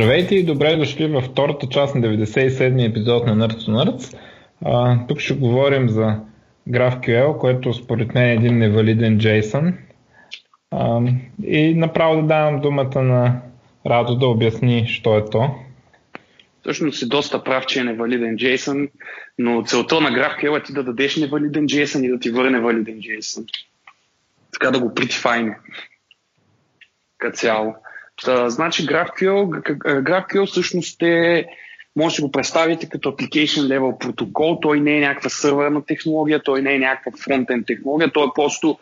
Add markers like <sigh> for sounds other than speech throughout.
Здравейте и добре дошли във втората част на 97-ми епизод на Nerds to Nerds. А, тук ще говорим за GraphQL, което според мен е един невалиден JSON. А, и направо да давам думата на Радо да обясни, що е то. Всъщност си доста прав, че е невалиден JSON, но целта на GraphQL е ти да дадеш невалиден JSON и да ти върне валиден JSON. Така да го притифайне. Като цяло. Та, значи GraphQL, GraphQL всъщност е, може да го представите като application level протокол. Той не е някаква сървърна технология, той не е някаква фронтен технология, той е просто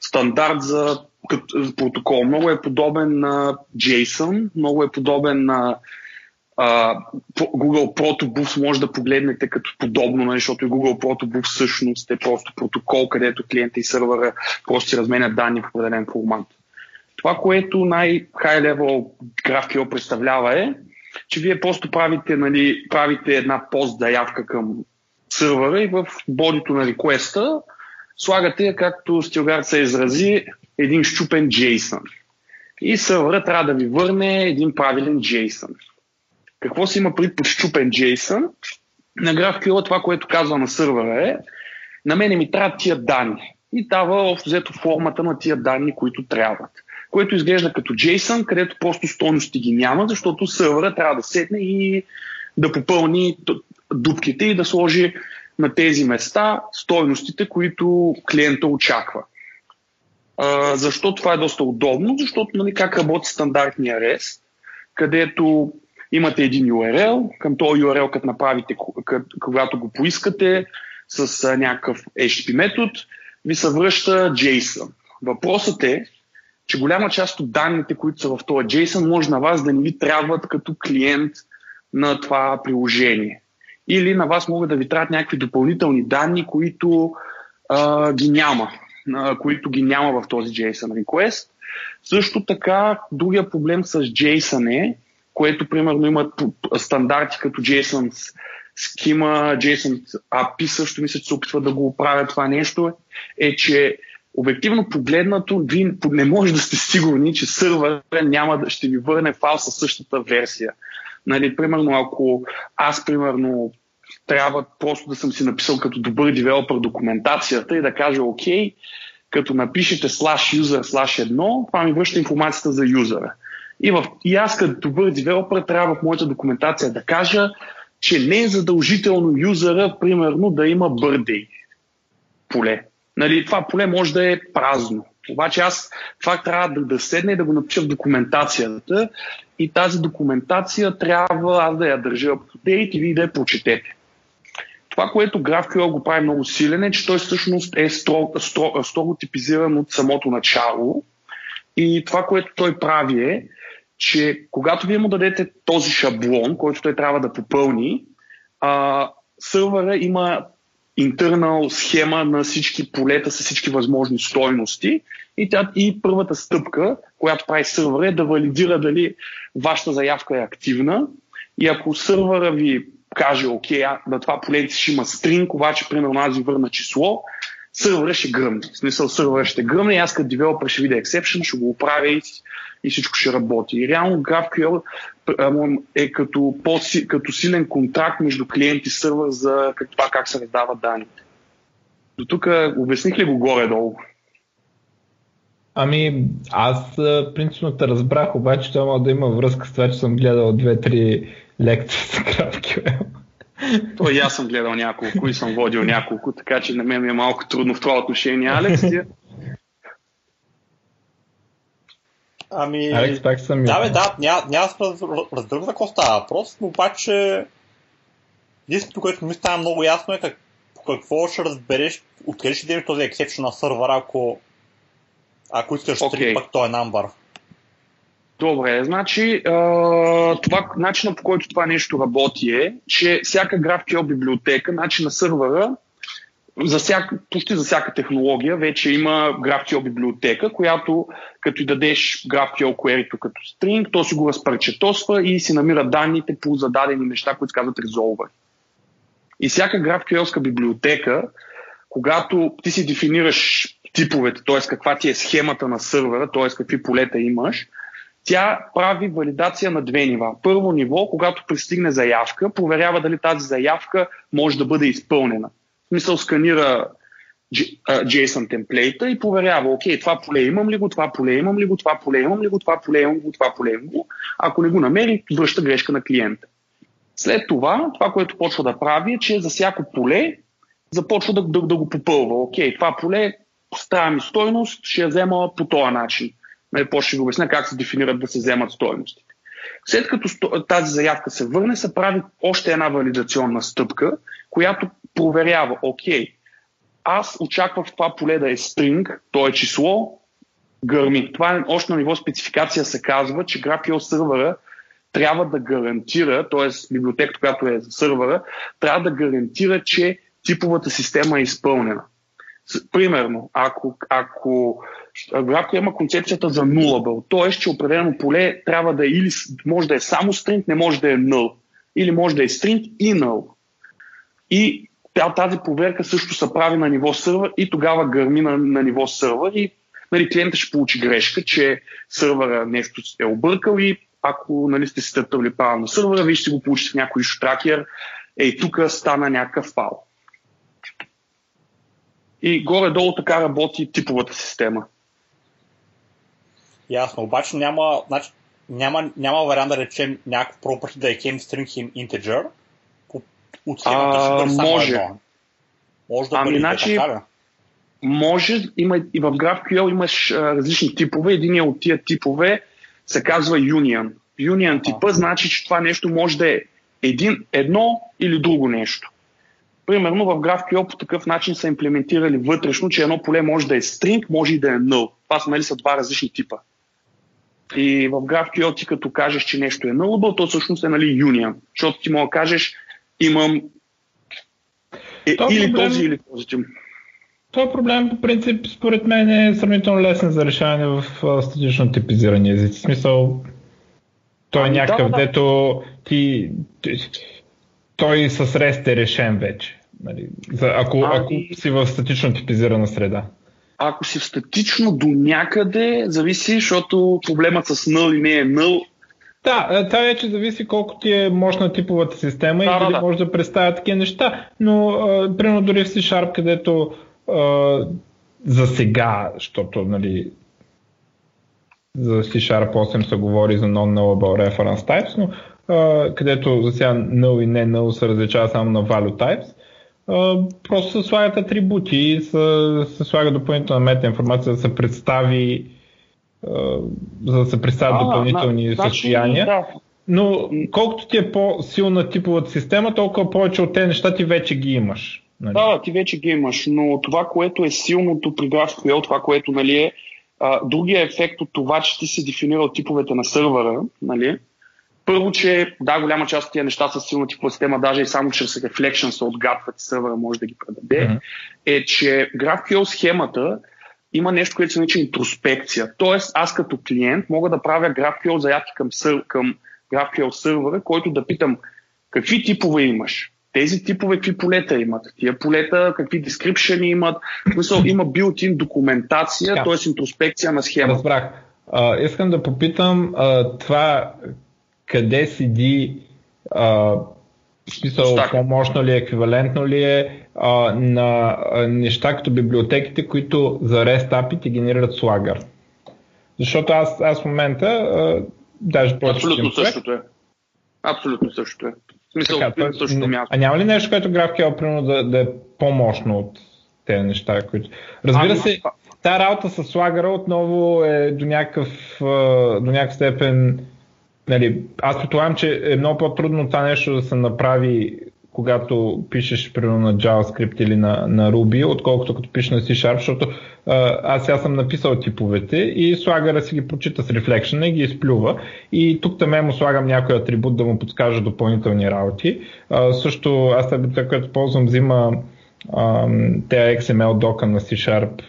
стандарт за протокол. Много е подобен на JSON, много е подобен на Google Protobuf може да погледнете като подобно, нали, защото и Google Protobuf всъщност е просто протокол, където клиента и сървъра просто си разменят данни в определен формат. Това, което най-хай level GraphQL представлява е, че вие просто правите, нали, правите една пост заявка към сървъра и в бодито на реквеста слагате, както Стилгард се изрази, един щупен JSON. И сървъра трябва да ви върне един правилен JSON. Какво се има при под щупен JSON? На GraphQL това, което казва на сървъра е, на мене ми трябва тия данни. И дава взето формата на тия данни, които трябват което изглежда като JSON, където просто стойности ги няма, защото сървъра трябва да седне и да попълни дупките и да сложи на тези места стойностите, които клиента очаква. А, защо това е доста удобно? Защото нали, как работи стандартния REST, където имате един URL, към този URL, като направите, когато го поискате, с някакъв HTTP метод, ви се връща JSON. Въпросът е, че голяма част от данните, които са в този JSON, може на вас да не ви трябват като клиент на това приложение. Или на вас могат да ви трябват някакви допълнителни данни, които а, ги няма, а, които ги няма в този JSON request. Също така, другия проблем с JSON е, което примерно имат стандарти като JSON Schema, JSON API също мисля, че се опитва да го оправят това нещо, е, че обективно погледнато, вие не може да сте сигурни, че сървър няма да ще ви върне файл със същата версия. Нали, примерно, ако аз, примерно, трябва просто да съм си написал като добър девелопър документацията и да кажа, окей, като напишете slash user slash 1, това ми връща информацията за юзера. И, в, и аз като добър девелопър трябва в моята документация да кажа, че не е задължително юзера, примерно, да има birthday поле нали, това поле може да е празно. Обаче аз това трябва да, да седне и да го напиша в документацията и тази документация трябва аз да я държа up и вие да я прочетете. Това, което GraphQL го прави много силен е, че той всъщност е строго, строго, строго типизиран от самото начало и това, което той прави е, че когато вие му дадете този шаблон, който той трябва да попълни, а, сървъра има интернал схема на всички полета с всички възможни стойности и, тя, и първата стъпка, която прави сървъра е да валидира дали вашата заявка е активна и ако сървъра ви каже, окей, на това поле ще има стринг, обаче примерно аз ви върна число, сървъра ще гръмне. В смисъл сървъра ще гръмне и аз като девелопер ще видя exception, ще го оправя и, и всичко ще работи. И реално GraphQL е като, по, като силен контракт между клиент и сървър за това как се раздават данните. До тук обясних ли го горе-долу? Ами, аз принципно те разбрах, обаче това да има връзка с това, че съм гледал две-три лекции с GraphQL. То и аз съм гледал няколко и съм водил няколко, така че на мен ми е малко трудно в това отношение, Алекс. Ами, Алекс, пак съм да, бе, да, няма, да разберем за какво става въпрос, но обаче единственото, което ми става много ясно е как, какво ще разбереш, откъде ще дадеш този ексепшн на сървъра, ако, ако искаш okay. пък този намбър. Добре, значи това, начинът по който това нещо работи е, че всяка GraphQL библиотека, начин на сървъра, за всяка, почти за всяка технология вече има GraphQL библиотека, която като и дадеш GraphQL query като string, то си го разпречетосва и си намира данните по зададени неща, които казват resolver. И всяка GraphQL библиотека, когато ти си дефинираш типовете, т.е. каква ти е схемата на сървъра, т.е. какви полета имаш, тя прави валидация на две нива. Първо ниво, когато пристигне заявка, проверява дали тази заявка може да бъде изпълнена. В смисъл сканира JSON темплейта и проверява, окей, това поле имам ли го, това поле имам ли го, това поле имам ли го, това поле имам го, това поле имам го. Ако не го намери, връща грешка на клиента. След това, това, което почва да прави е, че за всяко поле започва да, да, да го попълва. Окей, това поле става ми стойност, ще я взема по този начин. Нали, после ще ви обясня как се дефинират да се вземат стойностите. След като тази заявка се върне, се прави още една валидационна стъпка, която проверява, окей, аз очаквах това поле да е string, то е число, гърми. Това е още на ниво спецификация се казва, че GraphQL сервера трябва да гарантира, т.е. библиотеката, която е за сървъра, трябва да гарантира, че типовата система е изпълнена. Примерно, ако, ако GraphQL има концепцията за nullable, т.е. че определено поле трябва да е или може да е само string, не може да е null. Или може да е string и null. И тази проверка също се прави на ниво сървър и тогава гърми на, на ниво сървър и нали, клиента ще получи грешка, че сървъра нещо е объркал и ако нали, сте си стъпили правилно сървъра, вие ще го получите в някой штракер. Ей, тук стана някакъв фал. И горе-долу така работи типовата система. Ясно, обаче няма, значи, няма, няма вариант да речем някакъв property да е came string him integer. От схемата ще бъде може. Едно. Може да ами, значи, така, може, има, и в GraphQL имаш а, различни типове. Един от тия типове се казва Union. Union типа а. значи, че това нещо може да е един, едно или друго нещо. Примерно в GraphQL по такъв начин са имплементирали вътрешно, че едно поле може да е string, може и да е null. Това са, нали, са два различни типа. И в GraphQL ти като кажеш, че нещо е nullable, то всъщност е нали, union. Защото ти мога да кажеш, имам е, или проблем... този, или този тип. Това проблем по принцип според мен е сравнително лесен за решаване в статично типизирани езици. В смисъл, той е ами, някакъв, да, да. дето ти, той с REST е решен вече. Нали, за, ако, ами... ако си в статично типизирана среда. Ако си в статично до някъде, зависи, защото проблемът с null и не е null. Да, е, това вече зависи колко ти е мощна типовата система да, и дали да, може да представя такива неща. Но, а, примерно, дори в C-Sharp, където а, за сега, защото нали, за C-Sharp 8 се говори за non-nullable reference types, но а, където за сега null и не null се различава само на value types, а, просто се слагат атрибути и се, се слага допълнителна мета информация да се представи за да се представят а, допълнителни на, значи, състояния. Да. Но колкото ти е по-силна типовата система, толкова повече от тези неща ти вече ги имаш. Нали? Да, ти вече ги имаш, но това, което е силното при GraphQL, това, което нали, е а, другия ефект от това, че ти си дефинирал типовете на сървъра, нали, първо, че да, голяма част от тия неща са силна типова система, даже и само чрез Reflection се отгатват и сървъра може да ги предаде, mm-hmm. е, че GraphQL схемата има нещо, което се нарича интроспекция. Тоест, аз като клиент мога да правя GraphQL заявки към, сър, към GraphQL сървъра, който да питам какви типове имаш, тези типове какви полета имат, тия полета какви description имат, в смисъл има built-in документация, yeah. т.е. интроспекция на схема. Разбрах. А, искам да попитам а, това къде седи а, смисъл по-мощно ли е, еквивалентно ли е а, на а, неща като библиотеките, които за REST API ти генерират Swagger. Защото аз, аз в момента а, даже повече Абсолютно същото е. Абсолютно същото е. В смисъл, така, същото място. А няма ли нещо, което GraphQL примерно да, да е по-мощно от тези неща, които... Разбира а, се, тази работа с Swagger отново е до някакъв, до някакъв степен Нали, аз предполагам, че е много по-трудно това нещо да се направи когато пишеш примерно на JavaScript или на, на Ruby, отколкото като пишеш на C-Sharp, защото а, аз сега съм написал типовете и слагара си ги прочита с Reflection и ги изплюва. И тук там му слагам някой атрибут да му подскажа допълнителни работи. А, също аз библиотека, която ползвам, взима те XML дока на C-Sharp,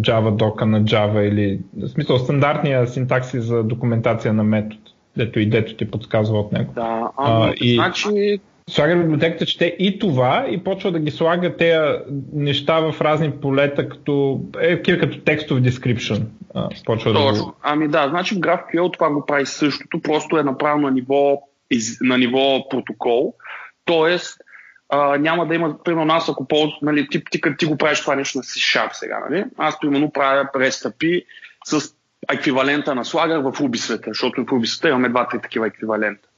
Java дока на Java или в смисъл стандартния синтакси за документация на метод дето и дето ти подсказва от него. Да, а, а и... значи слага библиотеката, чете и това и почва да ги слага тези неща в разни полета, като, е, като текстов description. А, почва Точно. Да го... Ами да, значи в GraphQL това го прави същото, просто е направено на ниво, на ниво протокол. Тоест, а, няма да има, примерно аз ако ползвам, нали, ти, ти, ти, ти го правиш това нещо на C-Sharp сега, нали? Аз примерно правя API с еквивалента на Swagger в Ruby света, защото в Ruby света имаме два-три такива еквивалента.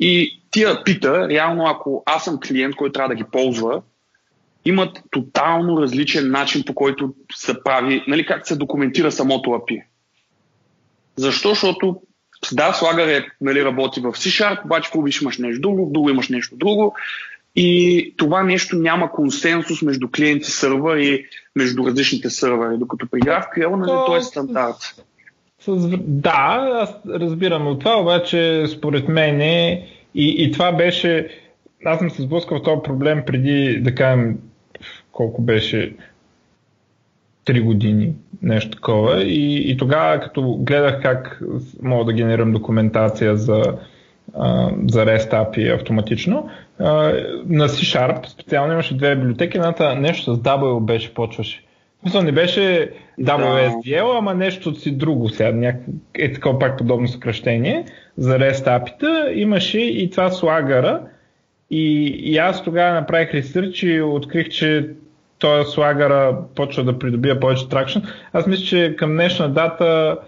И тия пита, реално ако аз съм клиент, който трябва да ги ползва, имат тотално различен начин по който се прави, нали, как се документира самото API. Защо? Защото да, Swagger е, нали, работи в C-Sharp, обаче в имаш нещо друго, в друго имаш нещо друго. И това нещо няма консенсус между клиент и сървър и между различните сървъри, докато при GraphQL нали, то е стандарт. С, да, аз разбирам от това, обаче според мен и, и това беше, аз съм се сблъскал в този проблем преди, да кажем, колко беше, 3 години, нещо такова. И, и тогава, като гледах как мога да генерирам документация за, а, за REST API автоматично, а, на C-Sharp специално имаше две библиотеки, едната нещо с W беше почваше. Мисля, не беше WSDL, ама нещо си друго сега, няк... е такова пак подобно съкръщение за REST API-та. Имаше и това слагара и, и аз тогава направих ресърч и открих, че този слагара почва да придобия повече тракшн. Аз мисля, че към днешна дата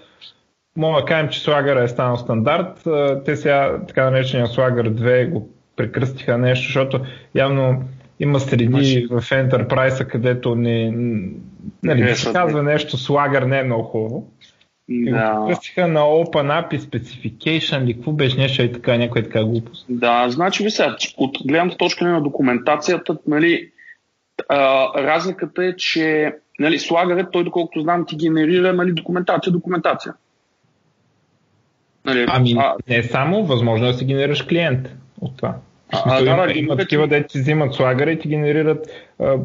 мога да кажем, че слагара е станал стандарт. Те сега така наречения слагар 2 го прекръстиха нещо, защото явно има среди в Enterprise, където не, нали, да се казва нещо слагър не е много хубаво. Да. Кръстиха на OpenAPI Specification или какво беше нещо и така, някоя така глупост. Да, значи ви сега, от гледната точка на документацията, нали, а, разликата е, че нали, слагърът, той доколкото знам, ти генерира нали, документация, документация. Нали, ами а... не само, възможно е да си генерираш клиент от това. А, да, има, да, има такива, де ти взимат слагера и ти генерират. А,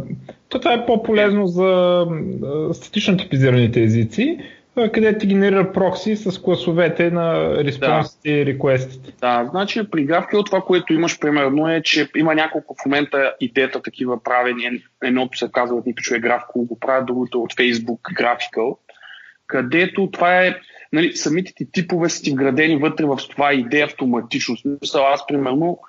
то това е по-полезно за а, статично типизираните езици, а, където ти генерира прокси с класовете на респонсите да. и реквестите. Да, значи при GraphQL това, което имаш примерно е, че има няколко в момента идеята такива правени. Едното се казва от никой човек GraphQL, го правят другото от Facebook Graphical, където това е нали, самите ти типове са ти вградени вътре в това идея автоматично. Смисъл, аз примерно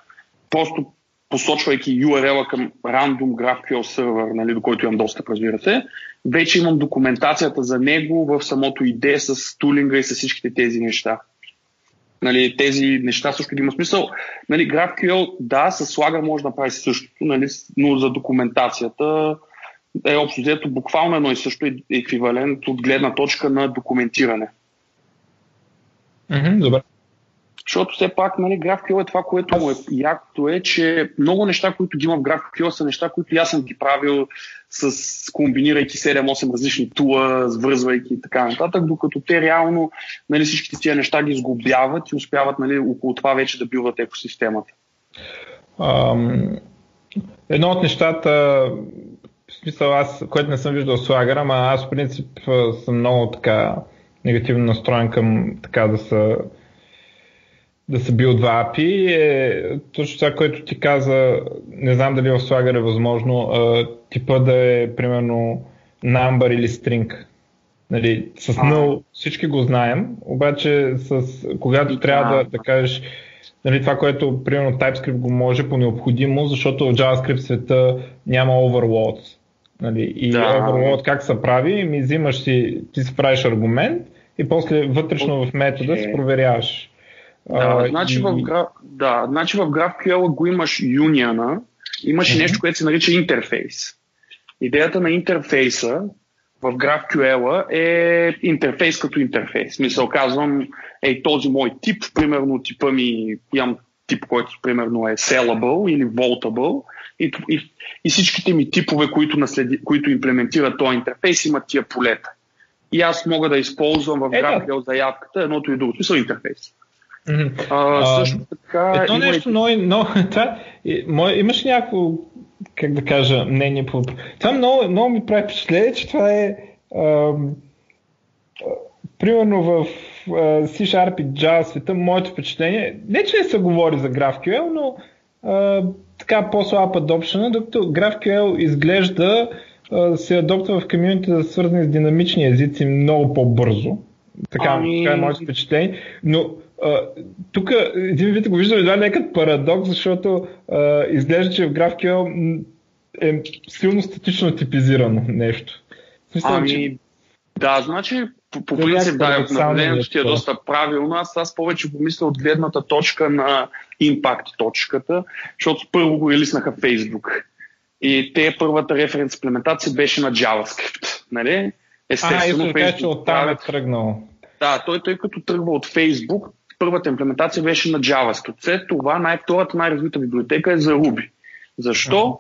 просто посочвайки URL-а към random GraphQL сервер, нали, до който имам достъп, разбира се, вече имам документацията за него в самото идея с тулинга и с всичките тези неща. Нали, тези неща също има смисъл. Нали, GraphQL, да, с слага може да направи същото, нали, но за документацията е общо взето буквално едно и също е еквивалент от гледна точка на документиране. Mm-hmm, добре. Защото все пак нали, GraphQL е това, което му е якото е, че много неща, които ги има в GraphQL са неща, които аз съм ги правил с комбинирайки 7-8 различни тула, свързвайки и така нататък, докато те реално нали, всичките тия неща ги сглобяват и успяват нали, около това вече да билват екосистемата. Um, едно от нещата, в смисъл аз, което не съм виждал слагър, ама аз в принцип съм много така негативно настроен към така да са да се бил два API е точно това, което ти каза, не знам дали в Swagger е възможно, типа да е примерно number или string. Нали, с null всички го знаем, обаче с, когато трябва да, да кажеш нали, това, което примерно TypeScript го може по необходимо, защото в JavaScript света няма overloads. Нали, и да. overload как се прави? Ми взимаш си, ти си правиш аргумент и после вътрешно в метода си проверяваш да, а, значи, и... в, да, значи в GraphQL го имаш юниона, имаш и нещо, което се нарича интерфейс. Идеята на интерфейса в GraphQL е интерфейс като интерфейс. Мисъл, казвам, ей, този мой тип, примерно типа ми, имам тип, който примерно е sellable или vaultable и, и, и всичките ми типове, които, наследи, които имплементират този интерфейс, имат тия полета. И аз мога да използвам в GraphQL заявката едното и другото. Мисъл интерфейс. Mm-hmm. А, също така. Ето има нещо, но, но <laughs> това, мое, имаш някакво, как да кажа, мнение по. Това много, много ми прави впечатление, че това е. А, а, примерно в а, C-Sharp и Java света, моето впечатление, не че не се говори за GraphQL, но а, така по-слаб adoption, докато GraphQL изглежда а, се адоптва в комьюнити, свързани с динамични езици много по-бързо. Така, ами... така е моето впечатление. Но тук един вид го виждам едва не като парадокс, защото а, изглежда, че в GraphQL е силно статично типизирано нещо. Смисъл, ами, че... да, значи по, по принцип, да, наблюдението ти е доста правилно. Аз, аз повече помисля от гледната точка на импакт точката, защото първо го релиснаха Facebook. И те първата референс имплементация беше на JavaScript. Нали? Естествено, а, Facebook, че оттам е тръгнал. Да, той, той като тръгва от Facebook, първата имплементация беше на JavaScript. След това най-втората най-развита библиотека е за Ruby. Защо? Uh-huh.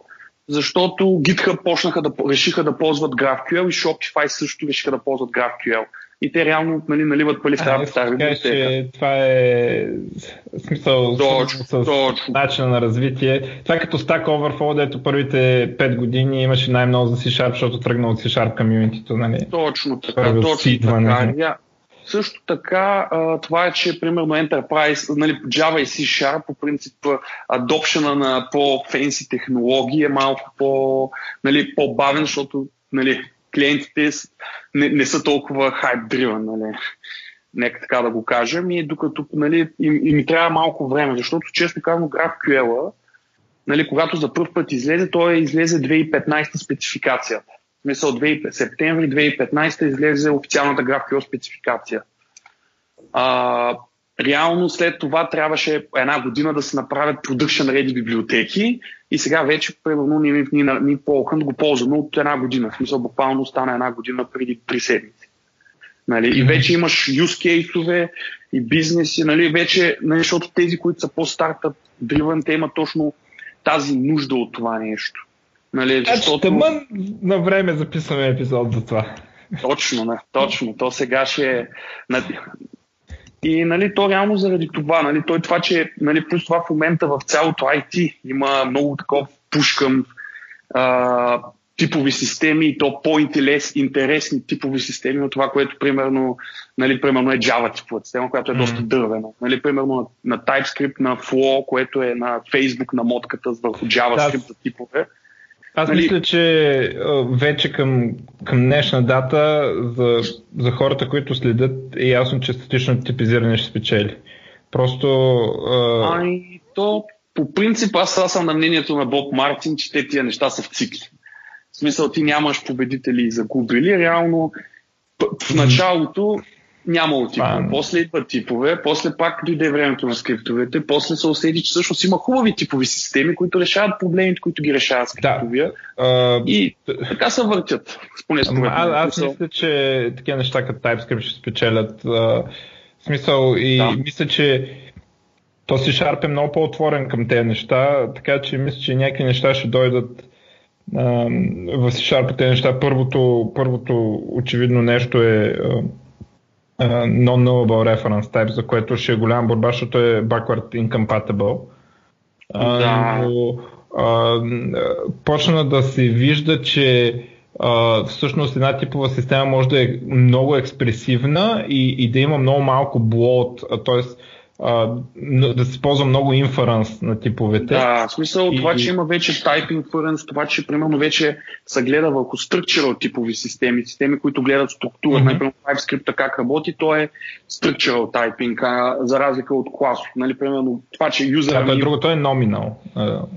Защото GitHub почнаха да, решиха да ползват GraphQL и Shopify също решиха да ползват GraphQL. И те реално нали, наливат пари в тази стара библиотека. Това е смисъл точно, с, точно. начина на развитие. Това е като Stack Overflow, дето първите 5 години имаше най-много за C-Sharp, защото тръгна от C-Sharp комьюнитито. Нали? Точно така, точно така. Също така, това е, че примерно Enterprise, нали, Java и C-Sharp, по принцип, адопшена на по-фенси технологии е малко по, нали, по-бавен, защото нали, клиентите не, не са толкова хайп-дривен, нали. Нека така да го кажем. И докато нали, им, им трябва малко време, защото често казвам GraphQL, нали, когато за първ път излезе, той излезе 2015 спецификацията. В смисъл 2, септември 2015 излезе официалната GraphQL спецификация. А, реално след това трябваше една година да се направят production ready библиотеки и сега вече, примерно, ние, ние, ние по го ползваме от една година. В смисъл, буквално стана една година преди три седмици. Нали? И вече имаш use case и бизнеси, нали? вече, нали, защото тези, които са по-стартъп дривен, те имат точно тази нужда от това нещо. Нали, значи, защото... Тъмън на време записваме епизод за това. Точно, не, точно. То сега ще е... И нали, то реално заради това, нали, той това, че нали, плюс това в момента в цялото IT има много такова пуш към а, типови системи и то по-интересни типови системи от това, което примерно, нали, примерно е Java типова система, която е доста дървена. Нали, примерно на, на TypeScript, на Flow, което е на Facebook, на мотката върху JavaScript да. типове. Аз нали... мисля, че вече към, към днешна дата за, за хората, които следят, е ясно, че статично типизиране ще спечели. Просто... А... Ами, то по принцип аз, аз съм на мнението на Боб Мартин, че те тия неща са в цикли. В смисъл ти нямаш победители и загубили. Реално в началото Нямало типове. А, после идват типове, после пак дойде времето на скриптовете, после се усети, че всъщност има хубави типови системи, които решават проблемите, които ги решават скриптовия. Да. Uh, и така се въртят. Според а, аз мисля, че такива неща като TypeScript ще спечелят. В смисъл и да. мисля, че то си Sharp е много по-отворен към тези неща, така че мисля, че някакви неща ще дойдат uh, в C-Sharp тези неща. Първото, първото очевидно нещо е uh, non-nullable reference type, за което ще е голяма борба, защото е backward incompatible. Да. Но, а, почна да се вижда, че а, всъщност една типова система може да е много експресивна и, и да има много малко блот, т.е а, да се ползва много инференс на типовете. Да, в смисъл и... това, че има вече type inference, това, че примерно вече се гледа върху structural типови системи, системи, които гледат структура, mm-hmm. например TypeScript как работи, то е structural typing, а, за разлика от клас. Нали, примерно това, че юзера... Да, ми... другото е nominal.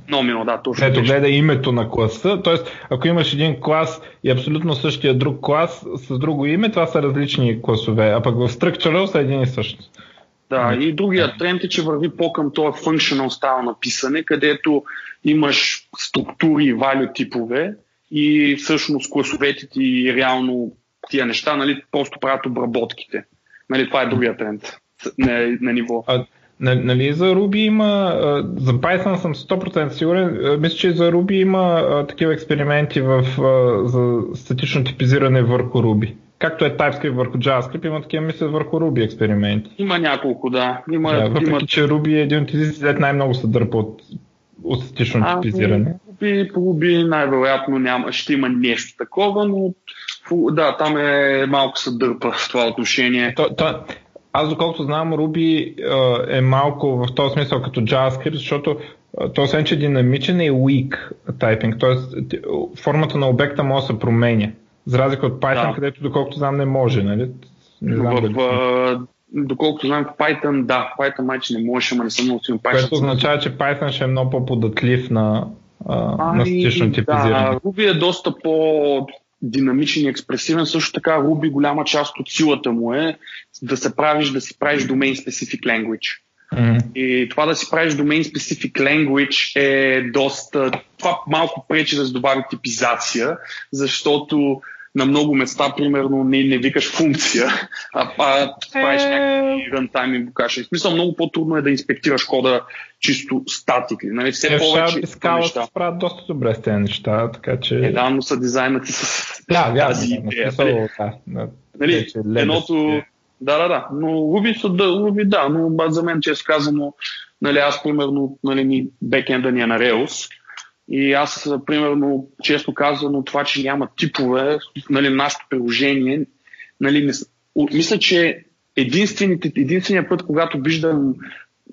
Nominal, да, точно. Ето гледа името на класа, т.е. ако имаш един клас и абсолютно същия друг клас с друго име, това са различни класове, а пък в structural са един и същ. Да, и другия тренд е, че върви по-към този functional стайл на писане, където имаш структури и value типове и всъщност класовете ти реално тия неща, нали, просто правят обработките. Нали, това е другия тренд на, на ниво. А, нали за Ruby има, за Python съм 100% сигурен, мисля, че за Ruby има такива експерименти в, за статично типизиране върху Ruby. Както е TypeScript върху JavaScript, има такива мисля върху Ruby експерименти. Има няколко, да. Има, да въпреки, има... че Ruby е един от езиците, най-много се дърпа от, от статично а, типизиране. Ruby, по Ruby най-вероятно няма, ще има нещо такова, но да, там е малко се дърпа в това отношение. То, то, аз доколкото знам, Ruby е малко в този смисъл като JavaScript, защото то освен, че е динамичен е weak typing, т.е. формата на обекта може да се променя. За разлика от Python, да. където доколкото знам не може, нали? Не знам в, дали... а, доколкото знам в Python, да, Python майче не може, ама не съм много силен Python. Което означава, че Python ще е много по-податлив на, а, на статично типизиране. Да, Ruby е доста по динамичен и експресивен. Също така Ruby голяма част от силата му е да се правиш, да си правиш domain specific language. Mm-hmm. И това да си правиш domain specific language е доста... Това малко пречи да се добави типизация, защото на много места, примерно, не, не викаш функция, а, а правиш е... някакви runtime инвокаши. В смисъл, много по-трудно е да инспектираш кода чисто статик. Нали? Все е, повече и скала се справят доста добре с тези неща, така че... Е, да, но са дизайнати с да, тази идея. Нали? нали? Едното... Да, да, да. Но Ruby са да, Ruby, да, но за мен, често казано, нали, аз примерно, нали, бекенда ни е на Rails, и аз, примерно, честно казано, това, че няма типове, нали, нашето приложение, нали, не, мисля, че единственият път, когато виждам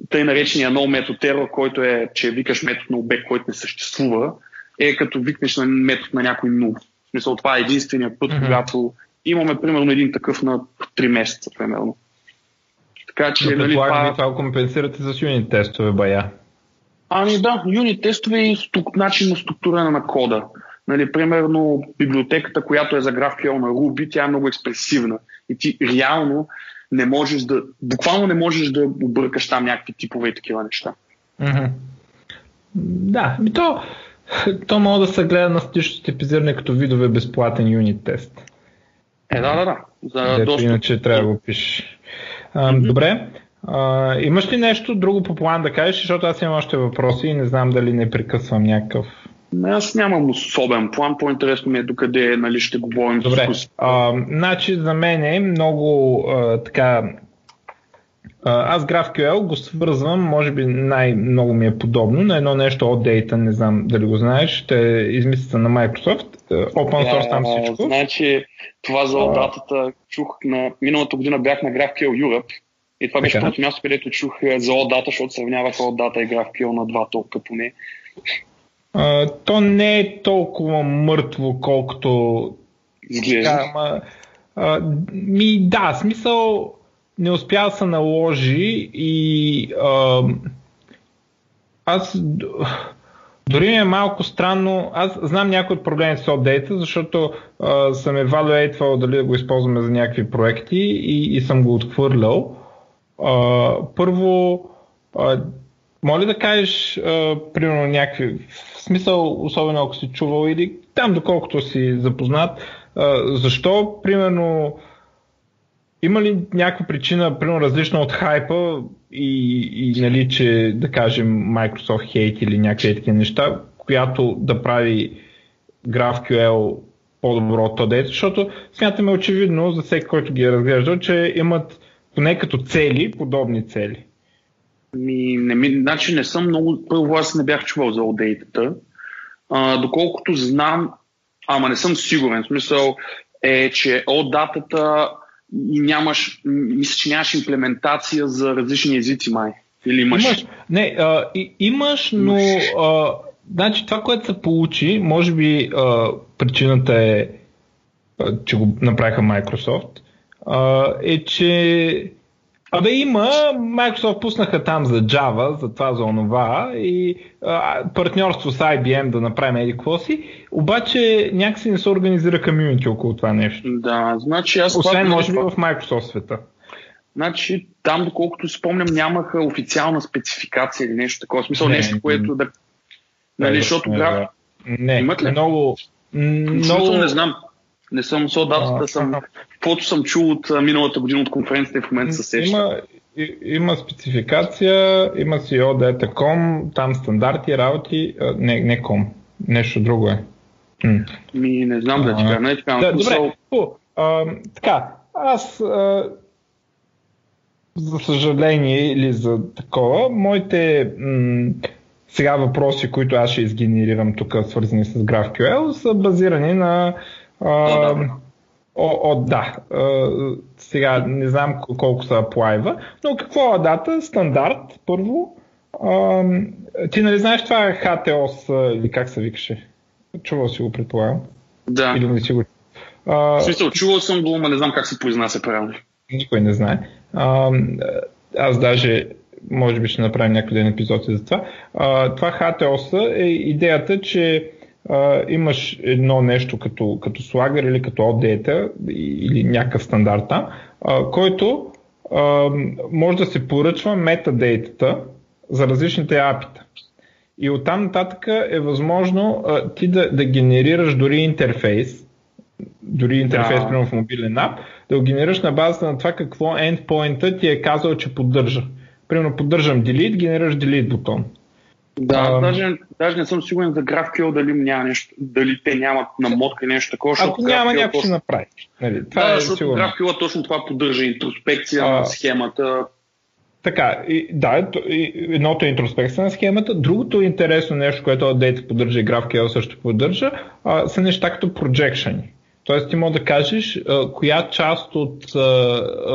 тъй наречения нов метод error, който е, че викаш метод на обект, който не съществува, е като викнеш на метод на някой нул. В смисъл, това е единственият път, mm-hmm. когато имаме, примерно, един такъв на 3 месеца, примерно. Така че, Но, нали, това... това компенсирате с юнит тестове, бая. Ами да, юнит тестове и стук, начин на структура на кода. Нали, примерно библиотеката, която е за GraphQL на Ruby, тя е много експресивна. И ти реално не можеш да, буквално не можеш да объркаш там някакви типове и такива неща. Mm-hmm. Да, ми то, то може да се гледа на статично типизиране като видове безплатен юнит тест. Е, да, да, да. За доста... Иначе трябва да го пишеш. А, mm-hmm. Добре. А, имаш ли нещо друго по план да кажеш, защото аз имам още въпроси и не знам дали не прекъсвам някакъв. Аз нямам особен план, по-интересно ми е докъде нали, ще говорим. Добре, а, значи за мен е много а, така аз GraphQL го свързвам, може би най-много ми е подобно на едно нещо от Data, не знам дали го знаеш, ще е измислица на Microsoft, open source там всичко. Значи това за датата чух на миналата година бях на GraphQL Europe и това беше първото място, където чух е, за OData, защото сравнявах OData и GraphQL на два толкова поне. А, то не е толкова мъртво, колкото... Изглежда. Да, а, ми, да, смисъл не успя да се наложи и а, аз дори ми е малко странно, аз знам някои от проблемите с OData, защото а, съм евалюейтвал дали да го използваме за някакви проекти и, и съм го отхвърлял. Първо, а, моля да кажеш, а, примерно, някакви, в смисъл, особено ако си чувал или там доколкото си запознат, а, защо, примерно, има ли някаква причина, примерно, различна от хайпа и, и нали, че, да кажем, Microsoft Hate или някакви такива неща, която да прави GraphQL по-добро от TODET, защото смятаме очевидно за всеки, който ги е разглеждал, че имат поне като цели, подобни цели? Ми, не, ми, значи не съм много, първо аз не бях чувал за OData, а, доколкото знам, ама не съм сигурен, в смисъл е, че OData нямаш, мисля, че нямаш имплементация за различни езици май. Или имаш? Имаш, не, а, и, имаш, но а, значи това, което се получи, може би а, причината е, а, че го направиха Microsoft, а, е, че Абе има, Microsoft пуснаха там за Java, за това, за онова и а, партньорство с IBM да направим еди какво си, обаче някакси не се организира комьюнити около това нещо. Да, значи аз... Освен може би в Microsoft света. Значи там, доколкото спомням, нямаха официална спецификация или нещо такова. Смисъл не, нещо, което да... Нали, защото не, граф... Не, Имат ли? много... Много... Не знам. Не съм с датата, съм, каквото съм чул от миналата година от конференцията и в момента се сеща. Има, има спецификация, има си OData.com, там стандарти, работи, не, не com, нещо друго е. Ми, не знам да ти кажа, не така. Да, добре, а, така, аз а, за съжаление или за такова, моите м- сега въпроси, които аз ще изгенерирам тук, свързани с GraphQL, са базирани на а, О, о да. А, сега не знам колко се аплайва, но какво е дата? Стандарт, първо. А, ти нали знаеш това е HTOS или как се викаше? Чувал си го, предполагам. Да. Или не си го а, в смисъл, чувал съм го, но не знам как се произнася правилно. Никой не знае. А, аз даже може би ще направим някой ден епизод за това. А, това HTOS е идеята, че а, имаш едно нещо като, като слагер или като OData или някакъв стандарт а, който а, може да се поръчва метадейтата за различните апита. И оттам нататък е възможно а, ти да, да генерираш дори интерфейс, дори интерфейс да. примерно в мобилен ап, да го генерираш на базата на това какво endpoint ти е казал, че поддържа. Примерно поддържам delete, генерираш delete бутон. Да, а, даже, даже не съм сигурен за GraphQL дали няма нещо, дали те нямат намотка или нещо такова. Ако няма, някой ще направи. Нали, това да, е защото сигурно. GraphQL точно това поддържа интроспекция а, на схемата. Така, и, да, едното е интроспекция на схемата, другото интересно нещо, което Update поддържа и GraphQL също поддържа, а, са неща като projection. Тоест ти може да кажеш а, коя част от, а,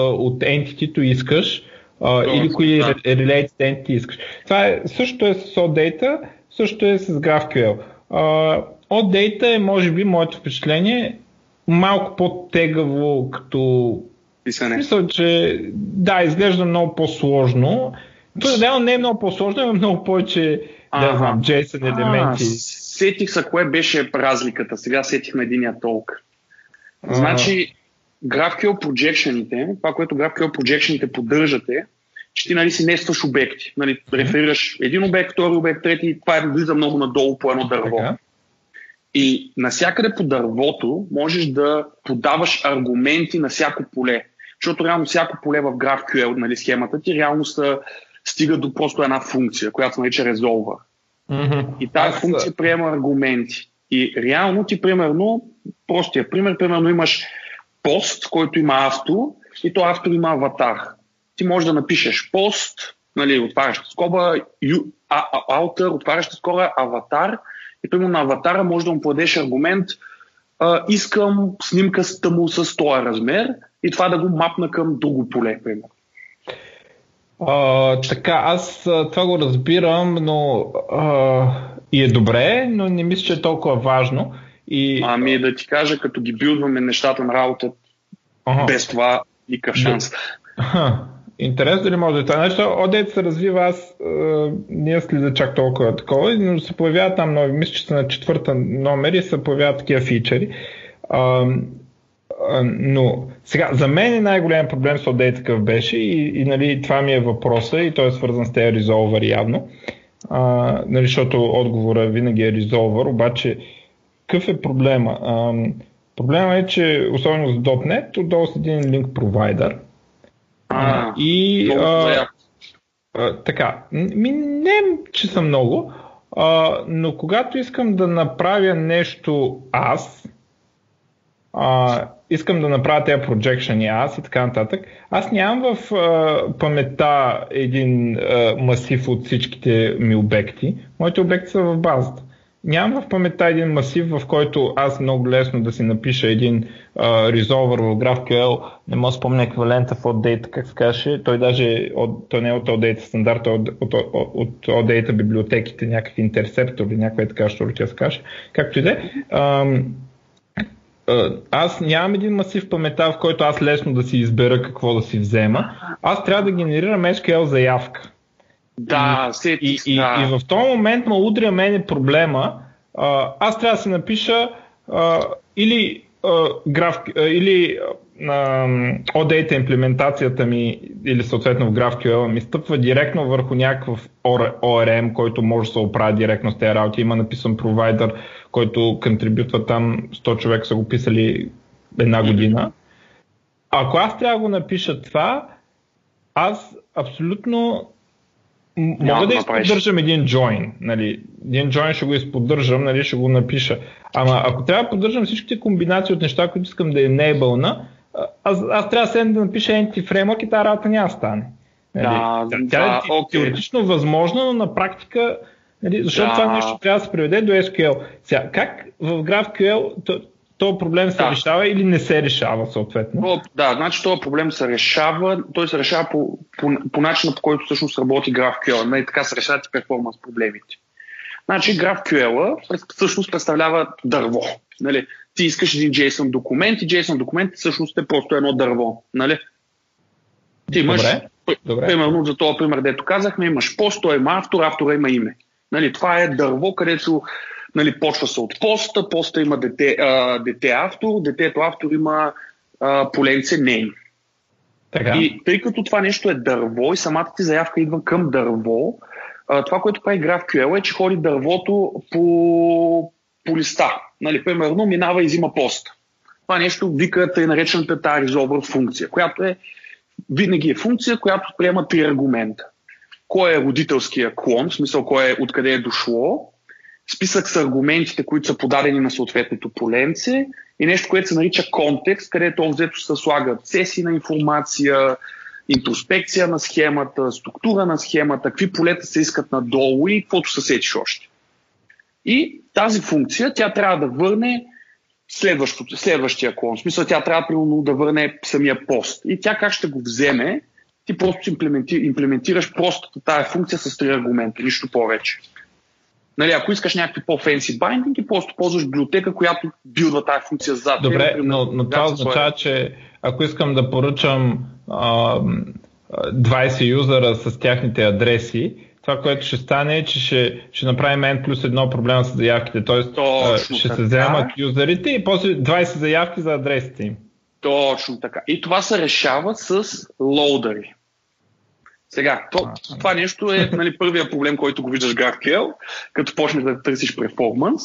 от entity искаш а, или кои да. related entity искаш. Това е, също е с OData, също е с GraphQL. Uh, OData е, може би, моето впечатление, малко по-тегаво като писане. Мисля, че да, изглежда много по-сложно. То реално не е много по-сложно, има много повече да знам, JSON елементи. Сетих се кое беше разликата. Сега сетихме единия толк. Значи, GraphQL projection това, което GraphQL projection поддържате, че ти нали, си нестваш обекти. Нали, реферираш един обект, втори обект, трети, това е, влиза много надолу по едно дърво. Така. И насякъде по дървото можеш да подаваш аргументи на всяко поле. Защото реално всяко поле в GraphQL, нали, схемата ти, реално са, стига до просто една функция, която се нарича resolver. Mm-hmm. И тази Аз... функция приема аргументи. И реално ти, примерно, простия пример, примерно имаш пост, който има авто и то автор има аватар. Ти можеш да напишеш пост, нали, отваряща скоба, ю, аутър, отваряща скоба, аватар и примерно на аватара може да му подадеш аргумент а, искам снимка му с този размер и това да го мапна към друго поле, примерно. А, така, аз това го разбирам, но а, и е добре, но не мисля, че е толкова важно. И... Ами да ти кажа, като ги билдваме нещата на работа, ага. без това никакъв шанс. Ага. Интерес дали може да е това нещо. Одет се развива, аз е, не следя чак толкова такова, но се появяват там нови, мисля, че са на четвърта номер и се появяват такива фичери. А, а, но сега, за мен е най-голям проблем с Одей такъв беше и, и нали, това ми е въпроса и той е свързан с тези резолвър явно. А, нали, защото отговора винаги е резолвър, обаче какъв е проблема? А, проблема е, че особено с .NET, отдолу с един link провайдер. А, и а, а, така, ми, не че съм много, а, но когато искам да направя нещо аз, а, искам да направя тези projection аз и така нататък, аз нямам в а, паметта един а, масив от всичките ми обекти. Моите обекти са в базата нямам в паметта един масив, в който аз много лесно да си напиша един uh, резолвър в GraphQL, не мога да спомня еквивалента в OData, как се каже, той даже от, той не е от OData стандарт, от, от, от, от библиотеките, някакъв интерсептор или някаква е така, що тя се каже, както и да е. аз нямам един масив памета, в който аз лесно да си избера какво да си взема. Аз трябва да генерирам SQL заявка. Да, и, и, да. И, и в този момент ме удря мене проблема. А, аз трябва да се напиша а, или а, граф, а, или OData имплементацията ми или съответно в GraphQL ми стъпва директно върху някакъв ORM, който може да се оправя директно с тези работи. Има написан провайдер, който контрибютва там 100 човека са го писали една година. Ако аз трябва да го напиша това, аз абсолютно Мога да изподдържам един join, нали, един join ще го изподдържам, нали, ще го напиша. Ама ако трябва да поддържам всичките комбинации от неща, които искам да enable аз, аз трябва да да напиша Entity Framework и тази работа няма да стане. Нали, да, тя да, е okay. теоретично възможно, но на практика, нали, защото да. това нещо трябва да се приведе до SQL. Сега, как в GraphQL, то проблем се Да. решава или не се решава съответно. То, да, значи този проблем се решава, той се решава по, по, по начина по който всъщност работи GraphQL. Нали, така се решават и перформанс проблемите. Значи GraphQL всъщност представлява дърво. Нали? Ти искаш един JSON документ и JSON документ всъщност е просто едно дърво. Нали? Ти имаш, Добре, добре. примерно за този пример, дето казахме, имаш пост, той има автор, автора има име. Нали, това е дърво, където нали, почва се от поста, поста има дете, а, дете автор, детето автор има а, поленце name. Така. И тъй като това нещо е дърво и самата ти заявка идва към дърво, а, това, което прави GraphQL е, че ходи дървото по, по листа. Нали, примерно минава и взима пост. Това нещо вика тъй наречената тази resolver функция, която е винаги е функция, която приема три аргумента. Кой е родителския клон, в смисъл кой е, откъде е дошло, списък с аргументите, които са подадени на съответното поленце и нещо, което се нарича контекст, където общо взето се слагат сесии на информация, интроспекция на схемата, структура на схемата, какви полета се искат надолу и каквото се сетиш още. И тази функция, тя трябва да върне следващия клон. В смисъл, тя трябва примерно да върне самия пост. И тя как ще го вземе, ти просто имплементи, имплементираш просто тая функция с три аргумента, нищо повече. Нали, ако искаш някакви по-фенси байдинги, просто ползваш библиотека, която билдва тази функция зад. Добре, Например, но, но това означава, че ако искам да поръчам а, 20 юзера с тяхните адреси, това, което ще стане е, че ще, ще направим N плюс едно проблема с заявките. Тоест Точно ще така. се вземат юзерите и после 20 заявки за адресите им. Точно така. И това се решава с лоудари. Сега, то, това нещо е нали, първия проблем, който го виждаш в GraphQL, като почнеш да търсиш перформанс.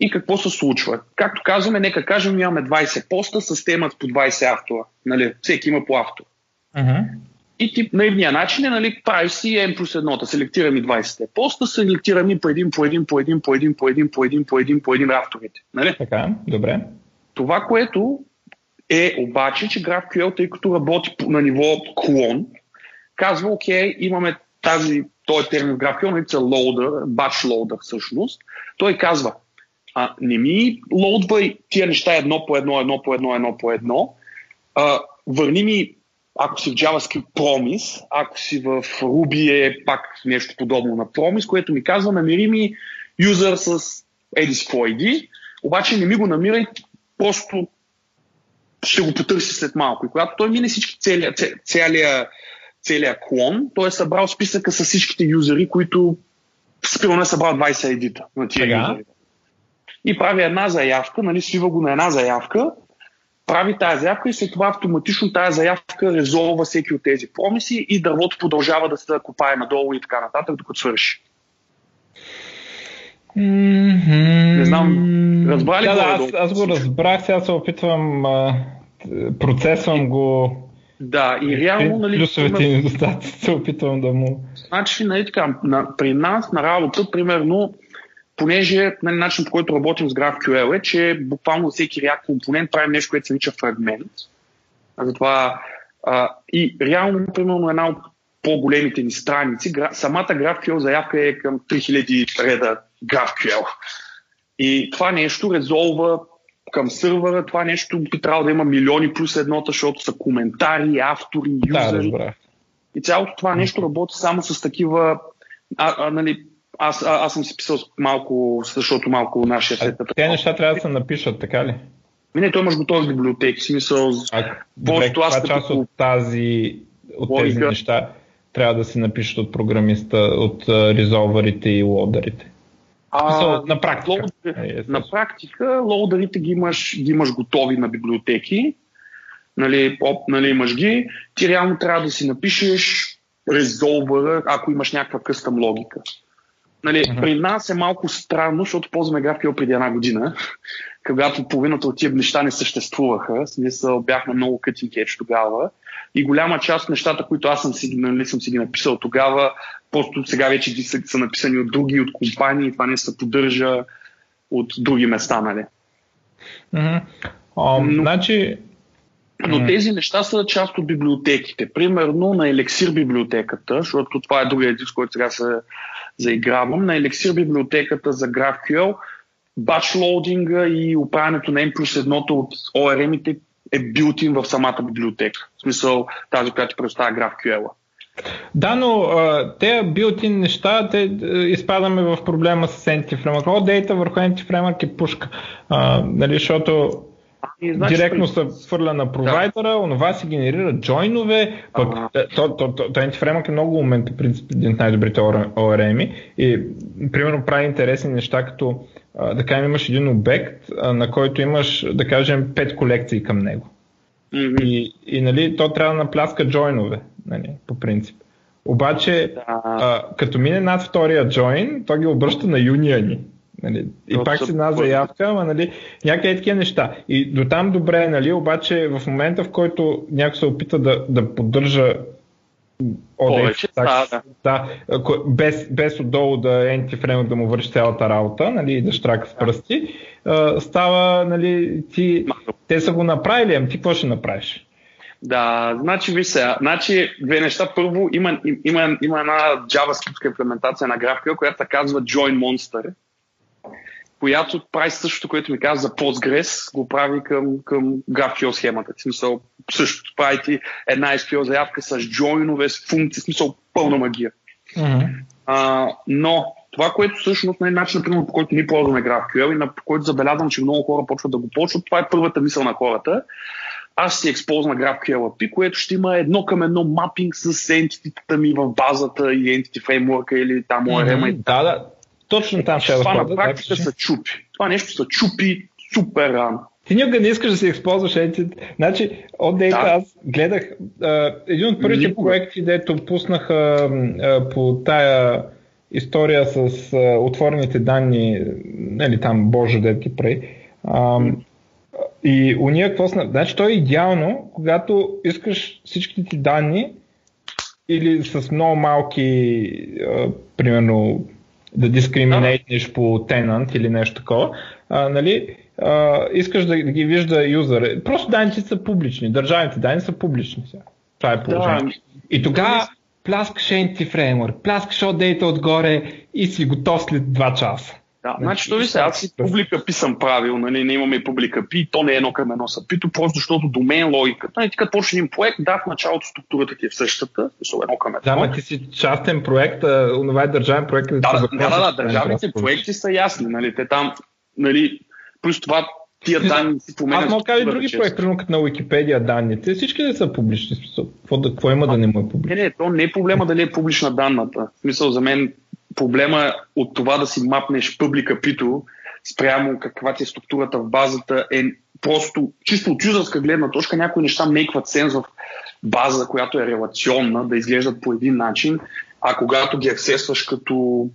И какво се случва? Както казваме, нека кажем, имаме 20 поста с темата по 20 автора. Нали, всеки има по автор. Uh-huh. И тип наивния начин е, нали, правиш си N плюс едното, селектирам и 20 поста, селектирам и по един, по един, по един, по един, по един, по един, по един, по един авторите. Нали? Така, добре. Това, което е обаче, че GraphQL, тъй като работи на ниво клон, казва, окей, имаме тази, този термин в GraphQL, нарича loader, batch loader всъщност. Той казва, а, не ми лоудвай тия неща едно по едно, едно по едно, едно по едно. А, върни ми, ако си в JavaScript promise, ако си в Ruby е пак нещо подобно на promise, което ми казва, намери ми юзър с Edis ID, обаче не ми го намирай, просто ще го потърси след малко. И когато той мине всички целия, целия, целия клон, той е събрал списъка с всичките юзери, които спирано е събрал 20 едита на тия Сега? юзери. И прави една заявка, нали, свива го на една заявка, прави тази заявка и след това автоматично тази заявка резолва всеки от тези промиси и дървото продължава да се копае надолу и така нататък, докато свърши. Не знам, разбра ли да, го, да, аз, аз го разбрах, сега се опитвам, а, процесвам го. Да, и реално, нали, плюсовете и пример- недостатъци се <laughs> опитвам да му... Значи, нали, така, на, при нас на работа, примерно, понеже нали, начин по който работим с GraphQL е, че буквално всеки React компонент правим нещо, което се нарича фрагмент. А затова а, и реално, примерно, една от по-големите ни страници, гра, самата GraphQL заявка е към 3000 реда GraphQL. И това нещо резолва към сървъра, това нещо би трябвало да има милиони плюс едното, защото са коментари, автори, Да, юзери. разбрах. И цялото това нещо работи само с такива. А, а, нали, аз, а, аз съм си писал малко, защото малко нашия сет. е те неща трябва да се напишат, така ли? Не, той имаш готови библиотеки. В Смисъл, А, Просто аз като- част от тази, от тези неща трябва да се напишат от програмиста, от а, резолвърите и лоударите? Смисъл, на практика. лоудари- Е, естествено. на практика лоударите ги имаш, ги имаш готови на библиотеки. Нали, оп, нали, имаш ги. Ти реално трябва да си напишеш резолвъра, ако имаш някаква къстъм логика. Нали, Мгм. При нас е малко странно, защото ползваме GraphQL преди една година, <laughs> когато половината от тия неща не съществуваха. Смисъл бяхме много cutting edge тогава. И голяма част от нещата, които аз съм си, нали, съм си ги написал тогава, просто сега вече ги са, са написани от други, от компании, това не се поддържа от други места, нали? Мгм. А, Но- Значи, Но тези неща са част от библиотеките. Примерно на Elixir библиотеката, защото това е другия с който сега се заигравам, на Elixir библиотеката за GraphQL батч лоудинга и оправянето на M плюс едното от ORM-ите е билтин в самата библиотека. В смисъл тази, която представя GraphQL. Да, но а, те билтин неща, те изпадаме в проблема с Entity Framework. All data върху Entity Framework е пушка. А, нали, защото и, значи, Директно се фърля на провайдера, да. онова се генерира джойнове, пък ага. то, то, то, то Antiframe е много умен, по принцип, един от най-добрите ORM и примерно прави интересни неща, като да кажем имаш един обект, на който имаш, да кажем, пет колекции към него. Mm-hmm. И, и нали, то трябва да напляска джойнове, нали, по принцип. Обаче, да. а, като мине над втория джойн, то ги обръща на юниони. Нали, и пак си една заявка, ама нали, някакви такива неща. И до там добре, нали, обаче в момента, в който някой се опита да, да поддържа повече, да, да. да без, без отдолу да ентифреймът да му върши цялата работа, нали, да штрака с пръсти, да. става, нали, ти, те са го направили, ами ти какво ще направиш? Да, значи ви сега, значи две неща. Първо има, има, има една JavaScript имплементация на GraphQL, която се казва Join Monster която прави същото, което ми каза за Postgres, го прави към, към GraphQL схемата. В смисъл, същото прави ти една SQL заявка с джойнове, с функции, в смисъл пълна магия. Mm-hmm. А, но това, което всъщност е начин, например, по който ние ползваме GraphQL и на по който забелязвам, че много хора почват да го почват, това е първата мисъл на хората. Аз си експознах GraphQL API, което ще има едно към едно мапинг с ентититата ми в базата и Entity Framework или там ORM. Mm-hmm. Да, да, точно там ще Това на практика се чупи. Това нещо се чупи супер рано. Ти никога не искаш да си използваш ети. Значи, от дейта да. аз гледах а, един от първите Никога. проекти, дето пуснаха а, по тая история с а, отворените данни, нали там Боже дет ги прави. А, и уния какво сна... Значи то е идеално, когато искаш всичките ти данни или с много малки, а, примерно да дискриминейтнеш по тенант или нещо такова, а, нали, а, искаш да, ги вижда юзър. Просто данните са публични, държавните данни са публични. Сега. Това е положението. Да. И тогава пляскаш Anti-Framework, пляскаш Data отгоре и си готов след 2 часа. Да, значи, то ви се, аз си публика пи съм правил, нали, не имаме публика пи, то не е едно към едно са пито, просто защото до мен логиката, нали, като почне един проект, да, в началото структурата ти е в същата, защото едно към едно. Да, ма ти си частен проект, а онова е държавен проект. Да, да, да, да, да, държавните проекти са ясни, нали, те там, нали, плюс това тия данни си поменят. Аз мога да кажа и други проекти, примерно като на Wikipedia данните. Всички не са публични. Какво, да, какво има а, да не му е публично? Не, не, то не е проблема дали е публична данната. В смисъл за мен проблема от това да си мапнеш публика пито спрямо каква ти е структурата в базата е просто чисто от юзърска гледна точка някои неща мейкват сенс в база, която е релационна, да изглеждат по един начин, а когато ги аксесваш като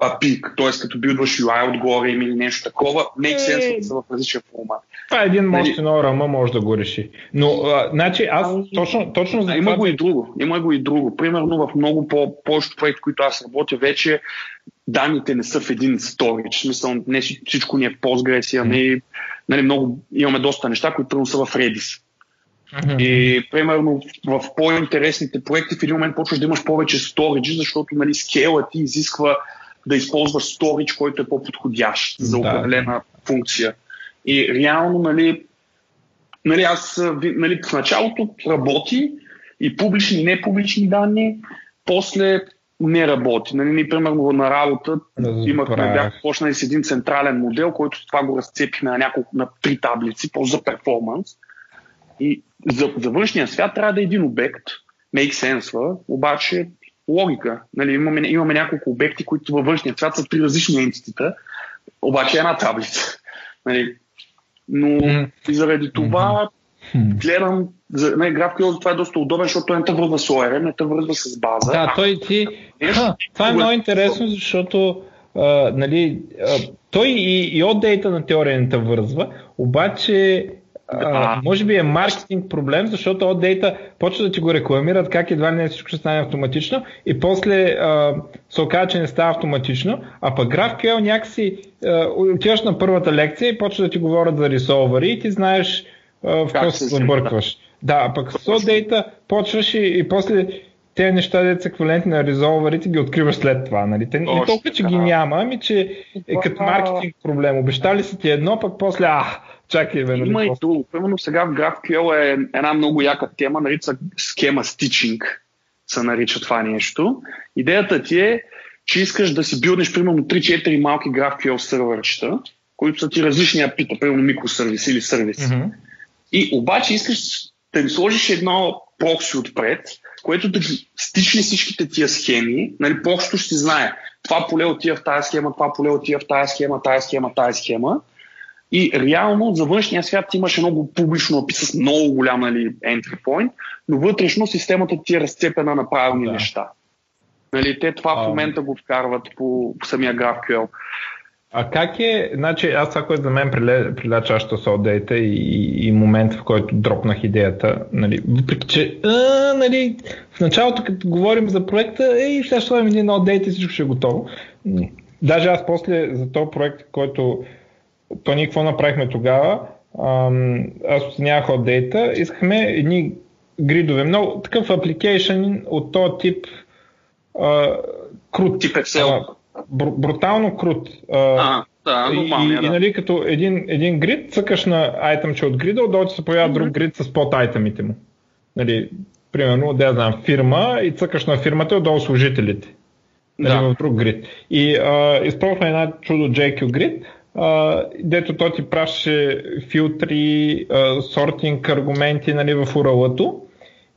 API, т.е. като билдваш UI отгоре или нещо такова, make sense да са в различен формат. Това е един мост нали... рама може да го реши. Но, а, значи, аз ами, точно, точно за а, Има го и друго. Има го и друго. Примерно в много по повечето проекти, които аз работя вече, данните не са в един сторич. В смисъл, не всичко ни е в Postgres, ами, нали, много, имаме доста неща, които са в Redis. Mm-hmm. И примерно в, в по-интересните проекти в един момент почваш да имаш повече сториджи, защото нали, скейла ти изисква да използваш сторич, който е по-подходящ за определена да. функция. И реално, нали, нали, аз нали, в началото работи и публични и непублични данни, после не работи. Нали, ние, примерно, на работа имахме, бях почнали с един централен модел, който това го разцепихме на няколко, на три таблици, просто за перформанс. И за, за външния свят трябва да е един обект, make sense, обаче логика. Нали, имаме, имаме няколко обекти, които във външния свят са три различни ентитита, обаче е една таблица. Нали, но mm. и заради това mm. гледам, за, не, GraphQL това е доста удобен, защото той не те вързва с ORM, не те вързва с база. Да, той ти... Ха, това е много интересно, защото а, нали, а, той и, и от дейта на теория не те вързва, обаче а, може би е маркетинг проблем, защото от дейта почва да ти го рекламират как едва не всичко ще стане автоматично и после а, се оказа, че не става автоматично, а пък GraphQL някакси а, отиваш на първата лекция и почва да ти говорят за ресолвери и ти знаеш а, в какво се забъркваш. Да, а пък с OData почваш и, и после тези неща, деца са еквивалентни на резолварите, ги откриваш след това. Нали? Те, не толкова, че ги няма, ами че е като маркетинг проблем. Обещали са ти едно, пък после, а, чакай, бе, нали? Има и друго. Примерно сега в GraphQL е една много яка тема, нарича схема стичинг, се нарича това нещо. Идеята ти е, че искаш да си билднеш примерно 3-4 малки GraphQL сървърчета, които са ти различни апита, примерно микросервис или сервис. Mm-hmm. И обаче искаш да им сложиш едно прокси отпред, което да ги стичне всичките тия схеми, нали, просто ще знае това поле отива в тази схема, това поле отива в тази схема, тази схема, тази схема. И реално за външния свят имаш едно публично опис с много голям нали, entry point, но вътрешно системата ти е разцепена на правилни да. неща. Нали, те това а... в момента го вкарват по, по самия GraphQL. А как е, значи аз това, което за мен чащо с отдейта и, и, и момент, в който дропнах идеята, нали, въпреки че а, нали, в началото, като говорим за проекта, ей, сега ще сложим един отдейт и всичко ще е готово. Даже аз после за този проект, който то ние какво направихме тогава, аз оценявах отдейта, искахме едни гридове, много такъв апликейшн от този тип а, крут. Тип Excel. А, бр- брутално крут. А, да, нормално. И, да. и, нали, като един, един грид, цъкаш на айтъмче от грида, отдолу се появява mm-hmm. друг грид с под айтъмите му. Нали, примерно, да знам, фирма и цъкаш на фирмата, отдолу служителите. Нали, да. в друг грид. И а, използвахме една чудо JQ Grid, а, дето то ти праше филтри, а, сортинг аргументи нали, в URL-ато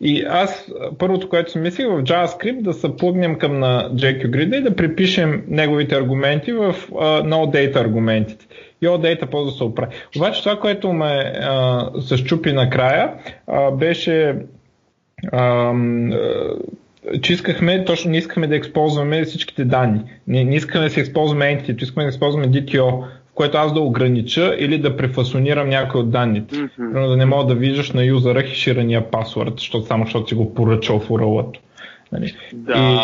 и аз първото, което си мислих в JavaScript да се плъгнем към на JQGrid и да припишем неговите аргументи в uh, NoData аргументите. И OData по да се оправи. Обаче това, което ме uh, се щупи накрая, uh, беше uh, че искахме, точно не искахме да използваме всичките данни. Не, не искаме да се използваме entity, искаме да използваме DTO, което аз да огранича или да префасонирам някои от данните. Mm-hmm. Да не мога да виждаш на юзера хеширания пасворд, защото само защото си го поръчал в url Нали? Да. И,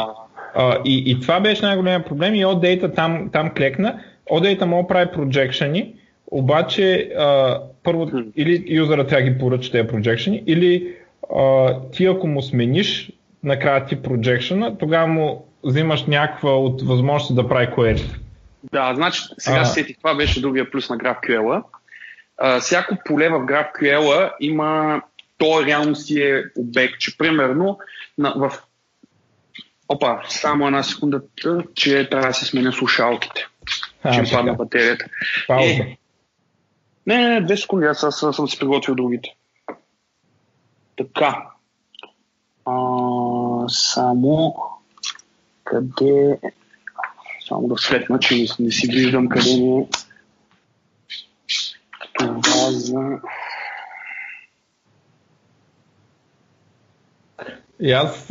а, и, и това беше най-големия проблем и OData там, там клекна. OData мога да прави проджекшени, обаче а, първо mm-hmm. или юзера трябва да ги поръча тези проджекшени, или а, ти ако му смениш накрая ти проджекшена, тогава му взимаш някаква от възможности да прави query. Да, значи сега а... сетих, това беше другия плюс на GraphQL. А, всяко поле в GraphQL има, то реално си е обект, че примерно на, в Опа, само една секунда, че трябва да се сменя слушалките. А, че падна батерията. Пауза. Е, не, не, не, две секунди, аз, аз, аз съм си приготвил другите. Така. А, само къде само да светна, че не, не си виждам къде ми е това за... И аз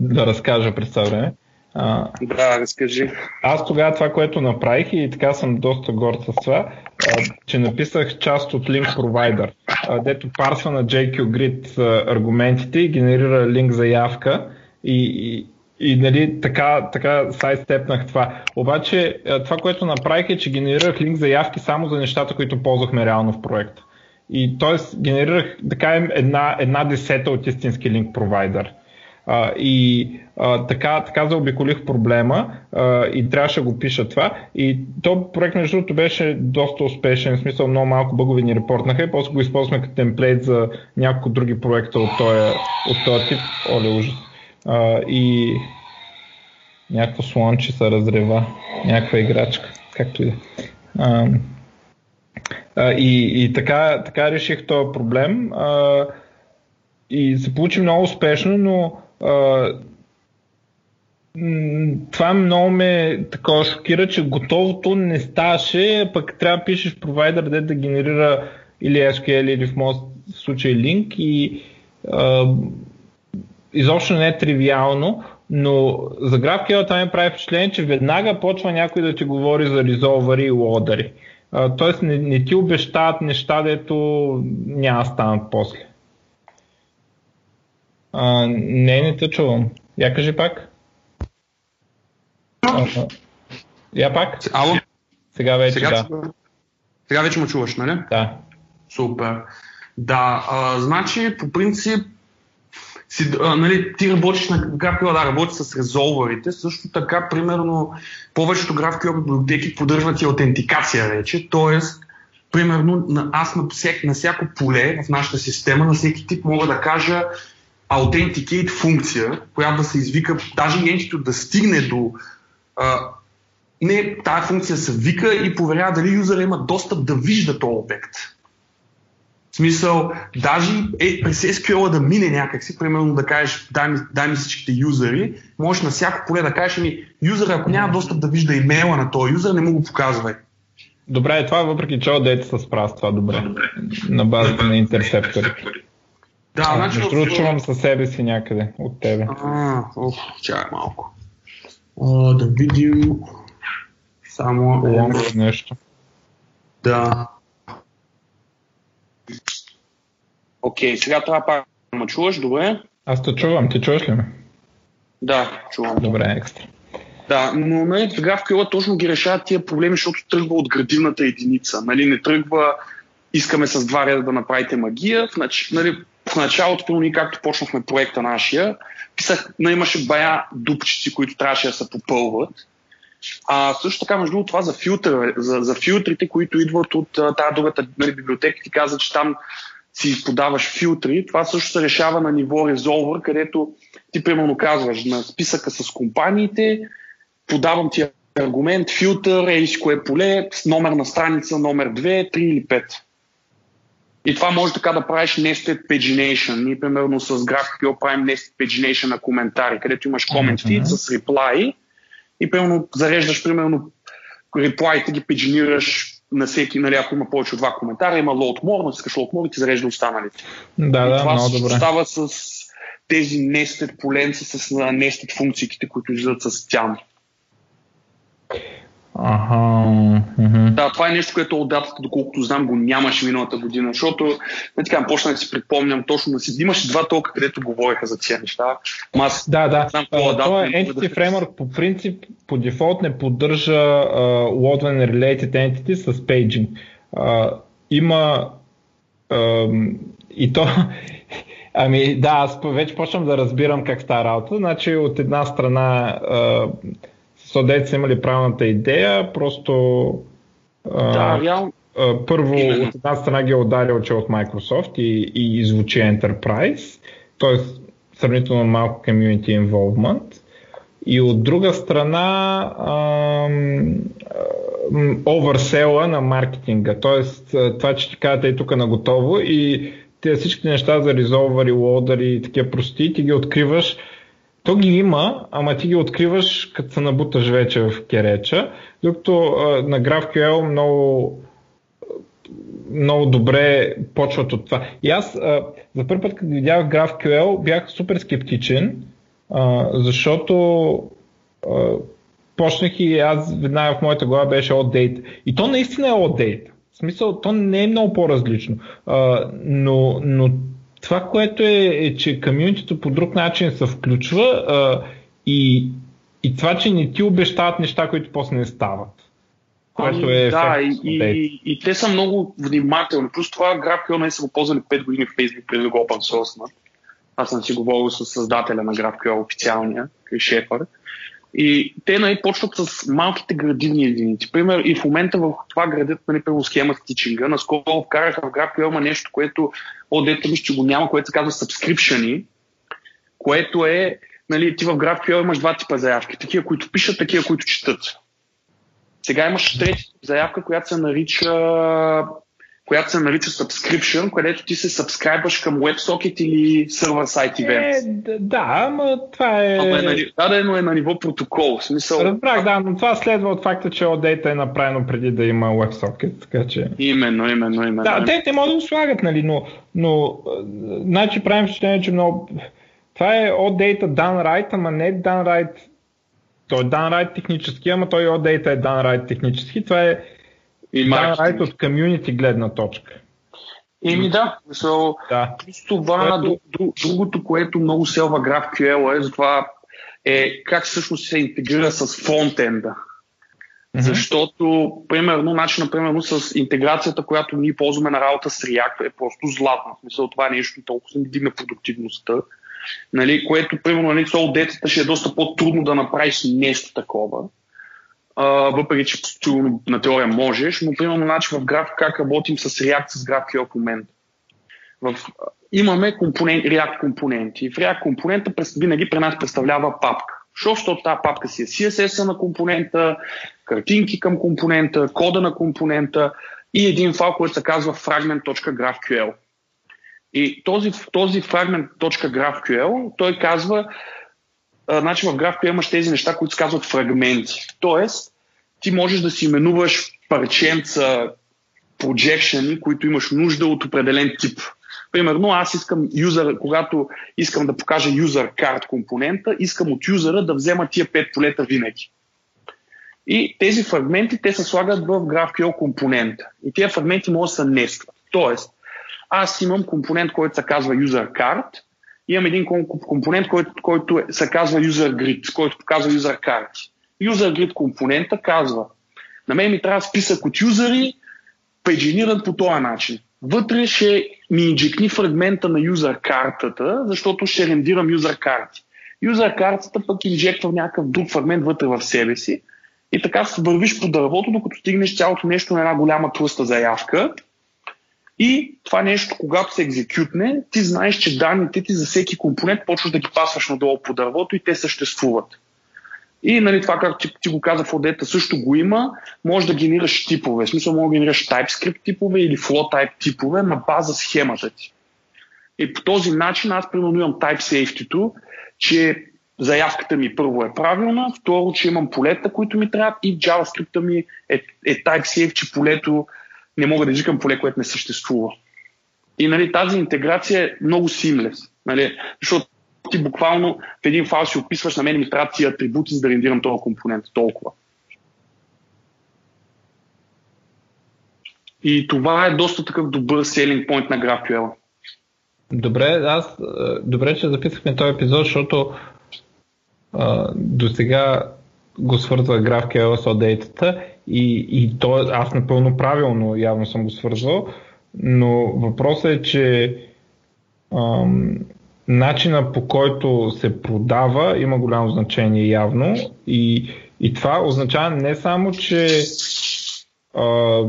да разкажа през това време. А, да, разкажи. Аз тогава това, което направих и така съм доста горд с това, а, че написах част от Link Provider, а, дето парсва на JQGrid аргументите и генерира линк заявка и, и, и нали, така, така сайдстепнах това. Обаче е, това, което направих е, че генерирах линк заявки само за нещата, които ползвахме реално в проекта. И т.е. генерирах, кажем, една, една десета от истински линк провайдер. Uh, и uh, така, така заобиколих проблема uh, и трябваше да го пиша това. И то проект, между другото, беше доста успешен, в смисъл много малко бъгови ни репортнаха и после го използвахме като темплейт за няколко други проекта от този, от този тип. Оле, ужас. А, и някакво слонче се разрева, някаква играчка, както и да. И, и така, така реших този проблем. А, и се получи много успешно, но а, това много ме такова шокира, че готовото не ставаше, пък трябва да пишеш провайдер, де да генерира или SQL, или в моят случай линк и а, изобщо не е тривиално, но за GraphQL това ми прави впечатление, че веднага почва някой да ти говори за резолвари и лодари. Тоест не, не ти обещават неща, дето няма станат после. А, не, не те чувам. Я кажи пак. А, я пак? Ало? Сега вече, сега, да. Сега вече му чуваш, нали? Да. Супер. Да, а, значи по принцип си, а, нали, ти работиш на GraphQL, да, работиш с резолверите, също така, примерно, повечето GraphQL библиотеки поддържат и аутентикация вече, т.е. примерно, на, аз на, всек, на всяко поле в нашата система, на всеки тип мога да кажа authenticate функция, която да се извика, даже entity да стигне до а, не, тази функция се вика и проверява дали юзера има достъп да вижда този обект. В смисъл, даже е, през SQL да мине някакси, примерно да кажеш, дай ми, дай ми всичките юзери, можеш на всяко поле да кажеш ми, юзера, ако няма достъп да вижда имейла на този юзер, не му го показвай. Добре, е това въпреки че ODate се справя с това добре. добре. На базата на интерсептори. Да, а, значи... Между другото чувам със себе си някъде от тебе. А, ох, чакай малко. О, да видим. Само... Лонго нещо. Да. Окей, сега трябва пак ме чуваш, добре? Аз те чувам, ти чуваш ли ме? Да, чувам. Добре, екстра. Да, но нали, в GraphQL точно ги решават тия проблеми, защото тръгва от градивната единица. Нали, не тръгва, искаме с два реда да направите магия. В, нач... нали, в началото, ние както почнахме проекта нашия, писах, нали, имаше бая дупчици, които трябваше да се попълват. А също така, между това за, филтър, за, за филтрите, които идват от тази другата нали, библиотека, ти каза, че там си подаваш филтри. Това също се решава на ниво резолвър, където ти примерно казваш на списъка с компаниите, подавам ти аргумент, филтър, ей кое поле, с номер на страница, номер 2, 3 или 5. И това може така да правиш nested pagination. Ние примерно с GraphQL правим nested pagination на коментари, където имаш comment feed mm-hmm. с reply и примерно зареждаш примерно реплайте ги педжинираш на всеки, нали, ако има повече от два коментара, има load more, но искаш load more и ти зарежда останалите. Да, да, това много добре. става с тези nested поленца, с nested функциите, които излизат с Ага. Да, това е нещо, което от датата, доколкото знам, го нямаше миналата година, защото не така почна да си припомням точно да си имаше два толка, където говореха за тези неща. Аз да, да. Знам, uh, това е Entity да... Framework по принцип, по дефолт не поддържа uh, Loadline Related Entity с paging. Uh, има uh, и то <laughs> Ами да, аз вече почвам да разбирам как става работа. Значи от една страна uh, Са имали правилната идея, просто да, реал... първо Именно. от една страна ги е ударил, че е от Microsoft и, и звучи Enterprise, т.е. сравнително малко community involvement. И от друга страна оверсела на маркетинга, т.е. това, че ти казвате и тук на готово и тези всички неща за резолвъри, лодъри и такива прости, ти ги откриваш то ги има, ама ти ги откриваш като се набуташ вече в кереча, докато а, на GraphQL много, много добре почват от това. И аз а, за първи път, като видях GraphQL, бях супер скептичен, а, защото а, почнах и аз веднага в моята глава беше ODate. И то наистина е ODate. В смисъл, то не е много по-различно. А, но, но това, което е, е че комьюнитито по друг начин се включва а, и, и това, че не ти обещават неща, които после не стават. Което ами, е да, и, и, и, те са много внимателни. Плюс това GraphQL не са го ползвали 5 години в Facebook преди да го open source. Аз съм си говорил с създателя на GraphQL официалния, Шефър. И те нали, почват с малките градивни единици. Пример, и в момента в това градят нали, първо схема стичинга. Наскоро вкараха в GraphQL нещо, което дете ми, че го няма, което се казва subscription което е, нали, ти в GraphQL имаш два типа заявки. Такива, които пишат, такива, които четат. Сега имаш трети заявка, която се нарича която се нарича subscription, където ти се сабскрайбваш към WebSocket или сервер сайт event. Е, да, ама това е... Ама е на, да, но е на ниво протокол. В смисъл... Разбрах, да, но това следва от факта, че OData е направено преди да има WebSocket, така че... Именно, именно, именно. Да, те, те могат да го слагат, нали, но, но значи правим впечатление, че много... Това е OData done right, ама не done right той е done right технически, ама той OData е done right технически. Това е и да, right от комьюнити гледна точка. Еми да, so, да. това, което... другото, което много селва GraphQL е, за това е как всъщност се интегрира с фронтенда. Mm-hmm. Защото, примерно, начинът, примерно, с интеграцията, която ние ползваме на работа с React е просто златна. В смисъл, това е нещо толкова се не дигна продуктивността. нали, което, примерно, нали, сол детата ще е доста по-трудно да направиш нещо такова. Въпреки, че на теория можеш, но примерно начин в граф, как работим с React с GraphQL в момента. В, имаме компонент, React компоненти. В React компонента винаги при нас представлява папка. Що, защото тази папка си е CSS на компонента, картинки към компонента, кода на компонента и един файл, който се казва fragment.graphql. И този, този fragment.graphql, той казва, значи в GraphQL имаш тези неща, които се казват фрагменти. Тоест, ти можеш да си именуваш парченца, projection, които имаш нужда от определен тип. Примерно аз искам юзър, когато искам да покажа юзър карт компонента, искам от юзъра да взема тия пет полета винаги. И тези фрагменти, те се слагат в GraphQL компонента. И тези фрагменти могат да се нестват. Тоест, аз имам компонент, който се казва UserCard, имам един компонент, който, който е, се казва UserGrid, който показва UserCard. UserGrid компонента казва, на мен ми трябва списък от юзери, пейджиниран по този начин. Вътре ще ми инжекни фрагмента на юзер картата, защото ще рендирам юзер карти. Юзер картата пък инжектва някакъв друг фрагмент вътре в себе си и така вървиш по дървото, докато стигнеш цялото нещо на една голяма тлъста заявка. И това нещо, когато се екзекютне, ти знаеш, че данните ти за всеки компонент почваш да ги пасваш надолу по дървото и те съществуват. И нали, това, както ти, ти го каза в Одета, също го има. Може да генерираш типове. В смисъл, може да генерираш TypeScript типове или flow type типове на база схемата ти. И по този начин аз примерно имам type safety че заявката ми първо е правилна, второ, че имам полета, които ми трябват и JavaScript ми е, е type safe, полето не мога да изикам поле, което не съществува. И нали, тази интеграция е много симлес. Нали, защото ти буквално в един файл си описваш на мен ми трябва тия атрибути, за да рендирам този компонент. Толкова. И това е доста такъв добър селинг point на GraphQL. Добре, аз добре, че записахме този епизод, защото до сега го свързва GraphQL с OData и, и то, аз напълно правилно явно съм го свързвал, но въпросът е, че ам, начина по който се продава има голямо значение явно и, и това означава не само, че а,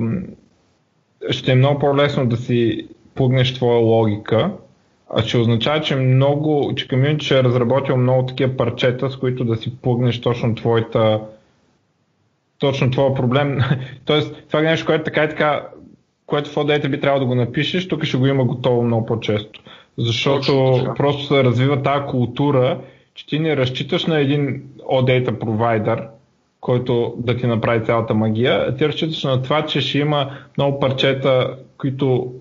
ще е много по-лесно да си пугнеш твоя логика, а ще означава, че много, че комьюнити ще е разработил много такива парчета, с които да си пугнеш точно твоята точно твоя проблем. <laughs> Тоест, това е нещо, което така и така, което в OData би трябвало да го напишеш, тук ще го има готово много по-често. Защото просто се развива тази култура, че ти не разчиташ на един OData провайдер, който да ти направи цялата магия, а ти разчиташ на това, че ще има много парчета, които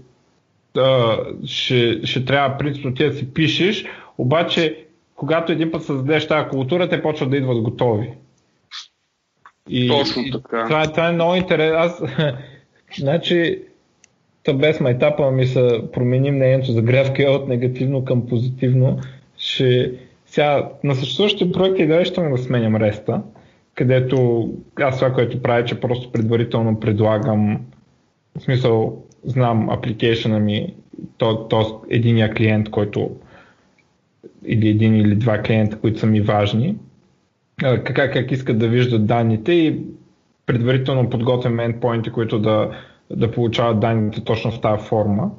а, ще, ще трябва принципно ти да си пишеш, обаче когато един път създадеш тази култура, те почват да идват готови. И, Точно така. това, това е много интересно. Аз, <laughs> значи, без майтапа ми се промени мнението за GraphQL от негативно към позитивно. Ще... Сега, на съществуващите проекти да ще да сменям реста, където аз това, което правя, че просто предварително предлагам, в смисъл, знам апликейшена ми, то, то единия клиент, който или един или два клиента, които са ми важни, как, как искат да виждат данните и предварително подготвям endpoinти, които да да получават данните точно в тази форма.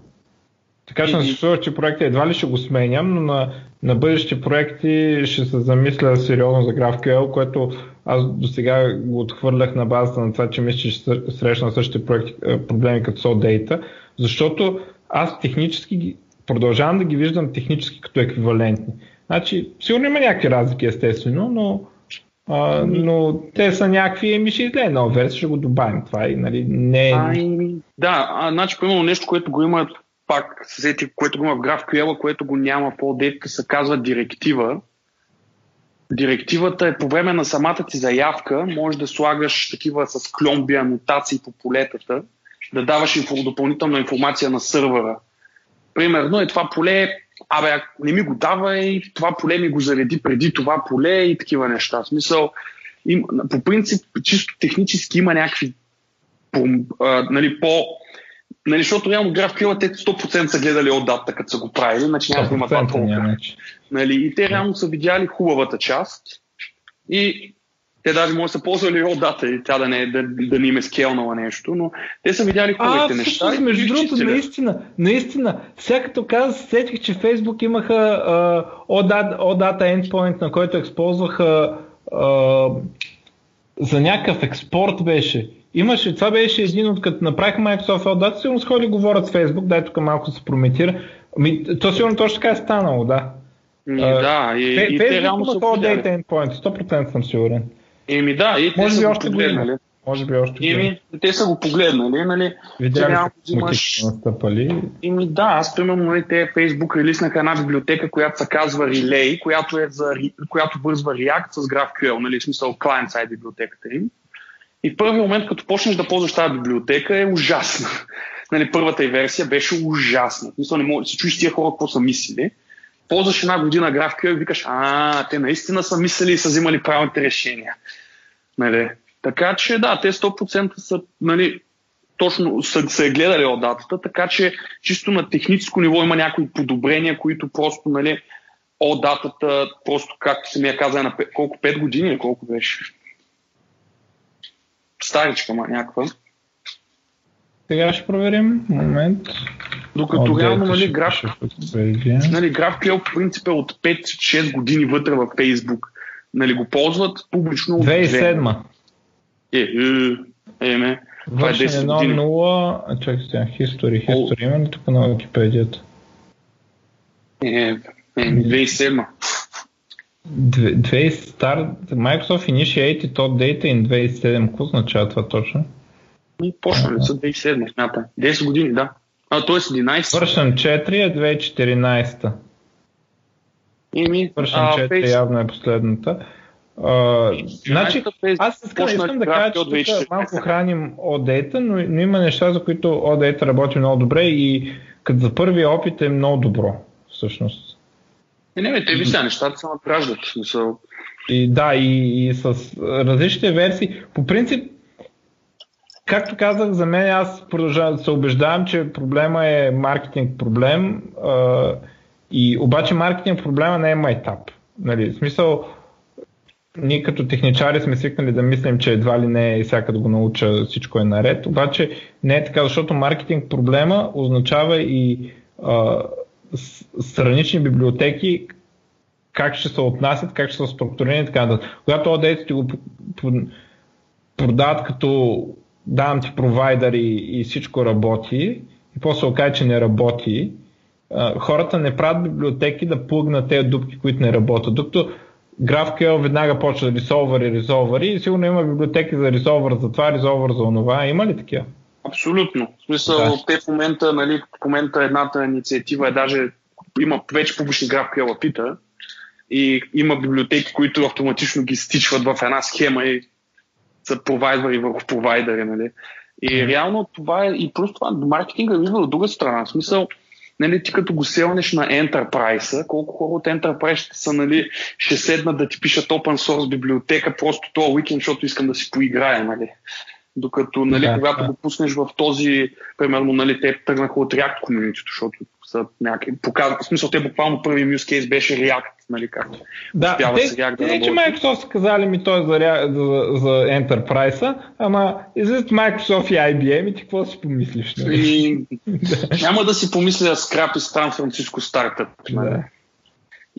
Така че на съществуващи проекти едва ли ще го сменям, но на, на бъдещи проекти ще се замисля сериозно за GraphQL, което аз до сега го отхвърлях на базата на това, че мисля, че ще срещна същите проекти, проблеми като SoData, защото аз технически продължавам да ги виждам технически като еквивалентни. Значи, сигурно има някакви разлики, естествено, но а, но те са някакви, еми ще излезе нова версия, ще го добавим. Това и, нали, не е... Ай, да, а, значи, примерно нещо, което го има пак, съседи, което го има в GraphQL, което го няма в OData, се казва директива. Директивата е по време на самата ти заявка, може да слагаш такива с кломби, анотации по полетата, да даваш инфо, допълнителна информация на сървъра. Примерно е това поле абе, не ми го дава и това поле ми го зареди преди това поле и такива неща. В смисъл, им, по принцип, чисто технически има някакви по, а, нали, по Нали, защото реално GraphQL те 100% са гледали от дата, като са го правили, значи няма да има това толкова. Нали, и те реално са видяли хубавата част и те даже може да са ползвали от дата и тя да не, да, да не им е скелнала нещо, но те са видяли хубавите а, неща. А, между другото, наистина, наистина, сега като каза, сетих, че Facebook имаха uh, OData endpoint, на който използваха uh, за някакъв експорт беше. Имаше, това беше един от като направиха Microsoft OData, сигурно сходи говорят с Facebook, дай тук малко се прометира. Ми, то сигурно точно така е станало, да. Ми, да, и, Фе, и те реално са Endpoint, 100% съм сигурен. Еми да, и те Може са би още погледнали. Може би още Еми, те са го погледнали, нали? Видяли са имаш... настъпали. Еми да, аз примерно нали, те Facebook релиснаха една библиотека, която се казва Relay, която, е за, която вързва React с GraphQL, нали, в смисъл client-side библиотеката им. И в първи момент, като почнеш да ползваш тази библиотека, е ужасна. <laughs> нали, първата и версия беше ужасна. Мисля, не мога да се чуеш тия хора какво са мислили. Ползваш една година GraphQL и викаш, а, те наистина са мислили и са взимали правилните решения. Нали? Така че да, те 100% са нали, точно са, са е гледали от датата, така че чисто на техническо ниво има някои подобрения, които просто нали, от датата, просто както се ми е каза, на колко 5 години или колко беше? Старичка, ма някаква. Сега ще проверим. Момент. Докато реално, нали, граф, нали, GraphQL по принцип е от 5-6 години вътре във Facebook. Нали, го ползват публично от 2007. Е, е, е, ме. Това е 10 години. 0, чакай сега, history, history, има ли тук на Википедията? Е, е, 2007. Две, стар, Microsoft Initiated от Data in 2007. Какво означава това точно? И почнали са 2007, смятам. 10 години, да. А, т.е. 11. Свършен 4 е 2014. Ими, Свършен 4 фейс... явно е последната. А, значи, аз искам, искам да кажа, че тук малко храним OData, но, но има неща, за които OData работи много добре и като за първи опит е много добро, всъщност. И не, не, те ви сега нещата се надграждат. Смисъл. И да, и, и с различните версии. По принцип, както казах, за мен аз продължавам да се убеждавам, че проблема е маркетинг проблем. А, и обаче маркетинг проблема не е майтап. Нали, в смисъл, ние като техничари сме свикнали да мислим, че едва ли не и всяка да го науча всичко е наред, обаче не е така, защото маркетинг проблема означава и а, странични библиотеки, как ще се отнасят, как ще са структурирани и така нататък. Когато ODS ти го продават като давам ти провайдер и, и всичко работи, и после окаже, че не работи, хората не правят библиотеки да плъгнат тези дупки, които не работят. Докато GraphQL веднага почва да резолвъри, резолвъри и сигурно има библиотеки за резолвър за това, резолвър за онова. Има ли такива? Абсолютно. В смисъл, да. те в момента, нали, в момента едната инициатива е даже има вече публични GraphQL апита и има библиотеки, които автоматично ги стичват в една схема и са провайдери върху провайдери. Нали. И реално това е и просто това маркетинга е от друга страна. В смисъл, нали, ти като го селнеш на Enterprise, колко хора от Enterprise ще са, нали, ще седнат да ти пишат open source библиотека просто този уикенд, защото искам да си поиграя, нали. Докато, нали, да, когато да. го пуснеш в този, примерно, нали, те тръгнаха от React Community, защото са някакви, показва, в смисъл, те буквално първи use case беше React, нали, как да, те, сега да не, че Microsoft са казали ми той за, за, за Enterprise, ама излизат Microsoft и IBM и ти какво си помислиш? Нали? <laughs> И, няма да си помисля скрап и Сан Франциско стартъп. Да.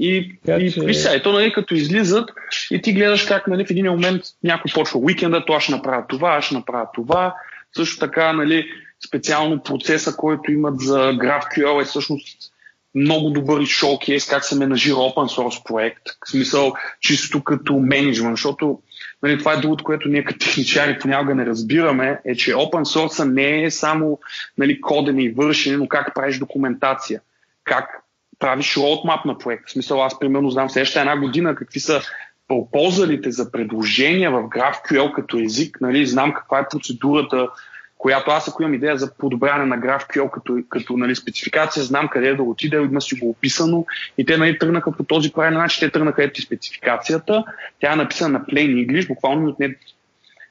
И, така, и че... виж сега, ето, нали, като излизат и ти гледаш как нали, в един момент някой почва уикенда, то аз ще направя това, аз ще направя това. Също така, нали, специално процеса, който имат за GraphQL е всъщност много добър шоукейс как се менажира open source проект, в смисъл чисто като менеджмент, защото нали, това е другото, което ние като техничари понякога не разбираме, е, че open source не е само нали, кодене и вършене, но как правиш документация, как правиш roadmap на проект. В смисъл, аз примерно знам следващата една година какви са ползвалите за предложения в GraphQL като език, нали, знам каква е процедурата, която аз ако имам идея за подобряване на GraphQL като, като нали, спецификация, знам къде да отида, има си го описано и те нали, тръгнаха по този правилен начин, те тръгнаха ето спецификацията, тя е написана на plain English, буквално от не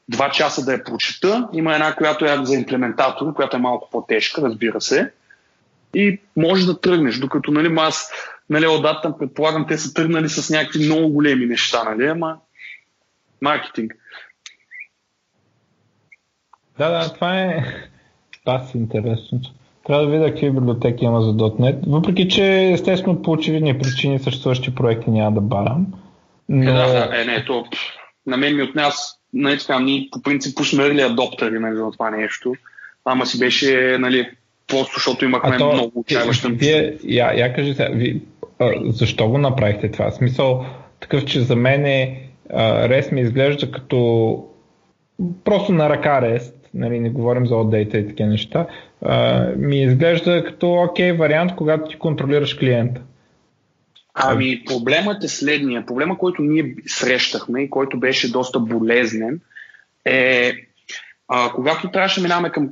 два часа да я прочета. Има една, която е за имплементатор, която е малко по-тежка, разбира се. И може да тръгнеш, докато нали, аз нали, отдатъм, предполагам, те са тръгнали с някакви много големи неща, нали, ама маркетинг. Да, да, това е пас интересно. Трябва да видя какви библиотеки има за .NET, въпреки че естествено по очевидни причини съществуващи проекти няма да барам. Но... Е, да, да, е, не, то на мен ми от нас, нали, така, ние по принцип early адоптери нали, за това нещо, ама си беше, нали, просто защото имахме то, много учаващи. Вие, я, я кажи сега, ви, а, защо го направихте това? Смисъл такъв, че за мен е, а, ми изглежда като просто на ръка REST, нали, не говорим за OData и такива неща, а, ми изглежда като окей вариант, когато ти контролираш клиента. Ами проблемът е следния. Проблема, който ние срещахме и който беше доста болезнен е а, когато трябваше да минаваме към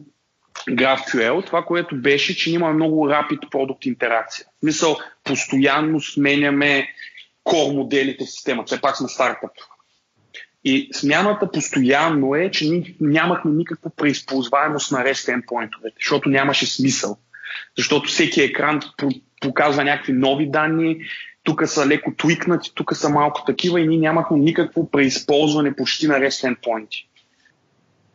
GraphQL, това, което беше, че имаме много rapid продукт интеракция. В смисъл, постоянно сменяме core моделите в системата. Все пак сме стартъп. И смяната постоянно е, че ние нямахме никаква преизползваемост на REST endpoint защото нямаше смисъл. Защото всеки екран показва някакви нови данни, тук са леко твикнати, тук са малко такива и ние нямахме никакво преизползване почти на REST endpoint.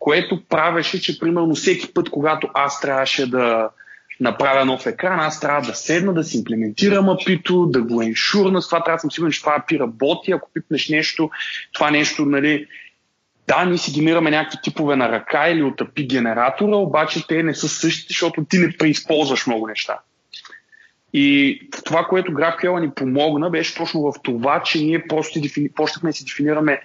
Което правеше, че примерно всеки път, когато аз трябваше да, направя нов екран, аз трябва да седна, да си имплементирам апито, да го еншурна, с това трябва да съм сигурен, че това API работи, ако пипнеш нещо, това нещо, нали, да, ние си генерираме някакви типове на ръка или от API генератора, обаче те не са същите, защото ти не преизползваш много неща. И това, което GraphQL ни помогна, беше точно в това, че ние просто почнахме да си дефинираме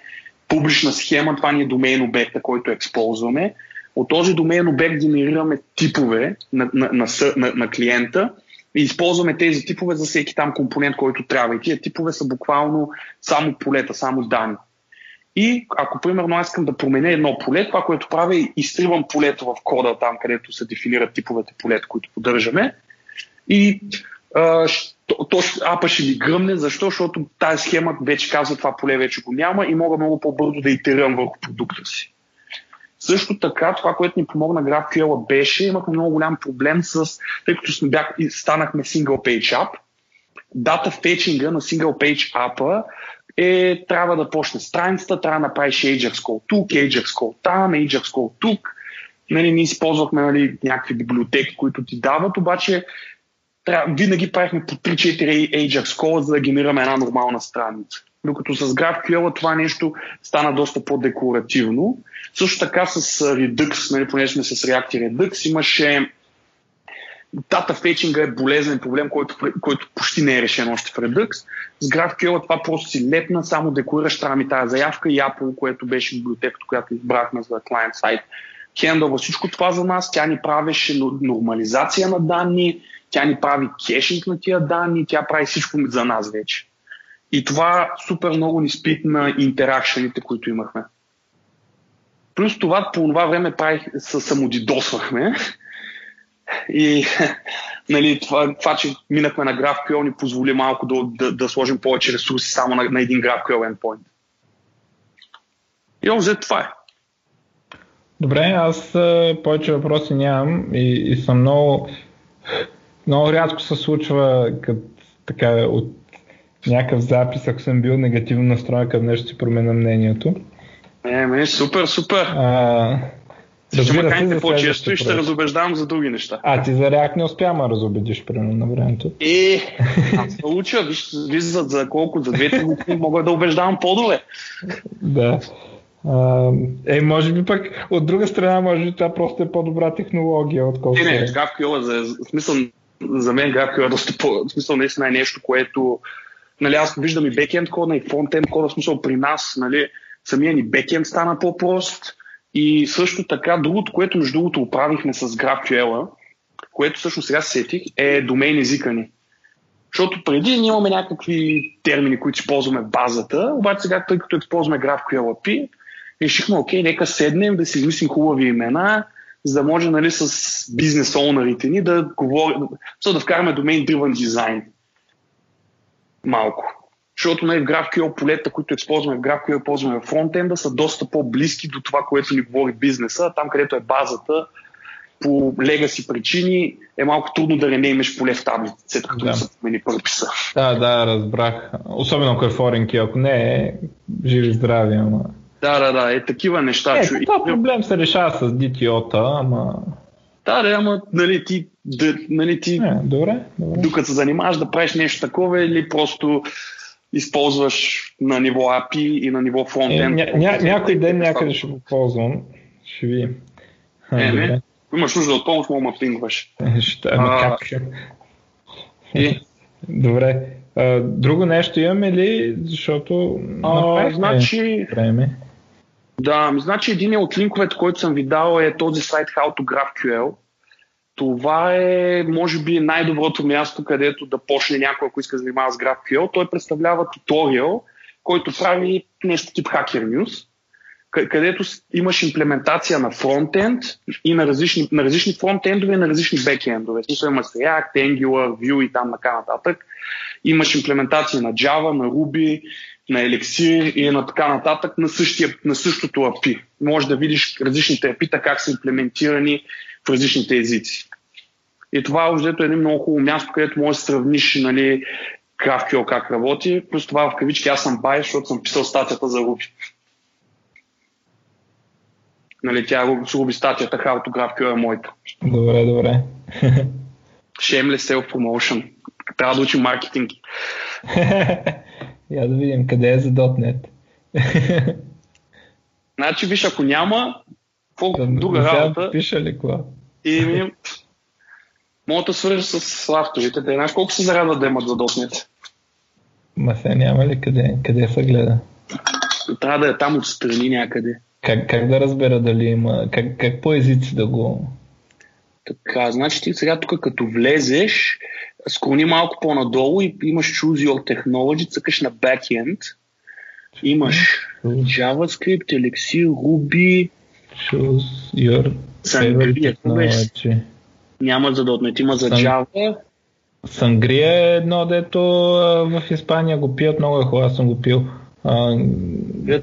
публична схема, това ни е домейн обекта, който използваме от този домен обект генерираме типове на, на, на, на, на клиента и използваме тези типове за всеки там компонент, който трябва. И тия типове са буквално само полета, само данни. И ако примерно аз искам да променя едно поле, това, което правя е изтривам полето в кода там, където се дефинират типовете полета, които поддържаме. И а, то, апа ще ми гръмне. Защо? Защото тази схема вече казва това поле вече го няма и мога много по-бързо да итерирам върху продукта си. Също така, това, което ни помогна GraphQL беше, имахме много голям проблем с, тъй като бях, станахме single page app, дата фетчинга на single page app е, трябва да почне страницата, трябва да направиш Ajax call тук, Ajax call там, Ajax call тук. Нали, ние използвахме нали, някакви библиотеки, които ти дават, обаче винаги правихме по 3-4 Ajax call, за да генерираме една нормална страница. Докато с GraphQL това нещо стана доста по-декоративно. Също така с Redux, нали, понеже сме с React и Redux, имаше дата фетчинга е болезнен проблем, който, който почти не е решен още в Redux. С GraphQL това просто си лепна, само декорираш ми тази заявка и Apple, което беше библиотеката, която избрахме за клиент сайт. Хендълва всичко това за нас, тя ни правеше нормализация на данни, тя ни прави кешинг на тия данни, тя прави всичко за нас вече. И това супер много ни спитна интеракшените, които имахме. Плюс това по това време правих, самодидосвахме. И <laughs> нали, това, това, че минахме на GraphQL ни позволи малко да, да, да сложим повече ресурси само на, на един GraphQL endpoint. И общо това е. Добре, аз повече въпроси нямам и, и съм много, много рядко се случва като така от някакъв запис, ако съм бил негативно настроен към нещо, си променя мнението. Е, ме, супер, супер. А, ще ме каните по-често и ще разобеждавам за други неща. А, ти за React не успя ма разобедиш, примерно, на времето. Е, аз се уча, виж, виж за, за колко, за двете години мога да убеждавам по-добре. да. Е, може би пък, от друга страна, може би това просто е по-добра технология, отколкото... Не, не, GraphQL, за, в смисъл, за мен GraphQL е доста по... Смисъл, наистина е нещо, което нали, аз виждам и бекенд кода и фронтенд кода, в смисъл при нас, нали, самия ни бекенд стана по-прост и също така другото, което между другото оправихме с GraphQL, което също сега се сетих, е домейн езика ни. Защото преди ние имаме някакви термини, които използваме в базата, обаче сега, тъй като използваме GraphQL API, решихме, окей, нека седнем да си измислим хубави имена, за да може нали, с бизнес оунерите ни да говорим, да вкараме домейн driven дизайн малко. защото нали, в GraphQL полета, които използваме в GraphQL, ползваме в фронтенда, са доста по-близки до това, което ни говори бизнеса. Там, където е базата, по легаси причини е малко трудно да не имаш поле в таблицата, след като да. са промени пърписа. Да, да, разбрах. Особено ако е форенки, ако не е, живи здрави, ама... Да, да, да, е такива неща. Е, чу... това проблем се решава с DTO-та, ама... Да, да, ама нали, ти, да, нали, ти е, добре, добре. докато се занимаваш да правиш нещо такова или просто използваш на ниво API и на ниво фронтенд. Е, ня, ня, някой ден някъде ще го ползвам. Ще ви. Е, не. Имаш нужда от помощ, мога ма пингваш. Ще, ама как? И? Добре. А, друго нещо имаме ли? Защото а, значи, време. Да, значи един от линковете, който съм ви дал е този сайт How to GraphQL. Това е, може би, най-доброто място, където да почне някой, ако иска да занимава с GraphQL. Той представлява туториал, който прави нещо тип Hacker News където имаш имплементация на фронтенд и на различни, на различни фронтендове и на различни бекендове. Смисъл имаш React, Angular, Vue и там така нататък. Имаш имплементация на Java, на Ruby, на Elixir и на така нататък на, същия, на същото API. Може да видиш различните API как са имплементирани в различните езици. И това е един много хубаво място, където можеш да сравниш нали, GraphQL как работи. Плюс това в кавички аз съм бай, защото съм писал статията за Ruby. Нали, тя ще губи статията How to GraphQL е моята. Добре, добре. Shameless self-promotion. Трябва да учим маркетинг. <laughs> Я да видим къде е за .NET. <laughs> значи, виж, ако няма, какво да, друга работа... Пиша ли кога? И ми... Мога да свържа с авторите. Те знаеш колко се зарадват да имат за .NET? Ма се няма ли къде? Къде се гледа? Трябва да е там отстрани някъде. Как, как да разбера дали има, как, как по езици да го... Така, значи ти сега тук като влезеш, склони малко по-надолу и имаш Choose Your Technology, цъкаш на Backend, имаш JavaScript, Elixir, Ruby, Choose Your Technology. Няма за .NET, има за Java. Сангрия е едно, дето в Испания го пият много е хубаво, аз съм го пил. А,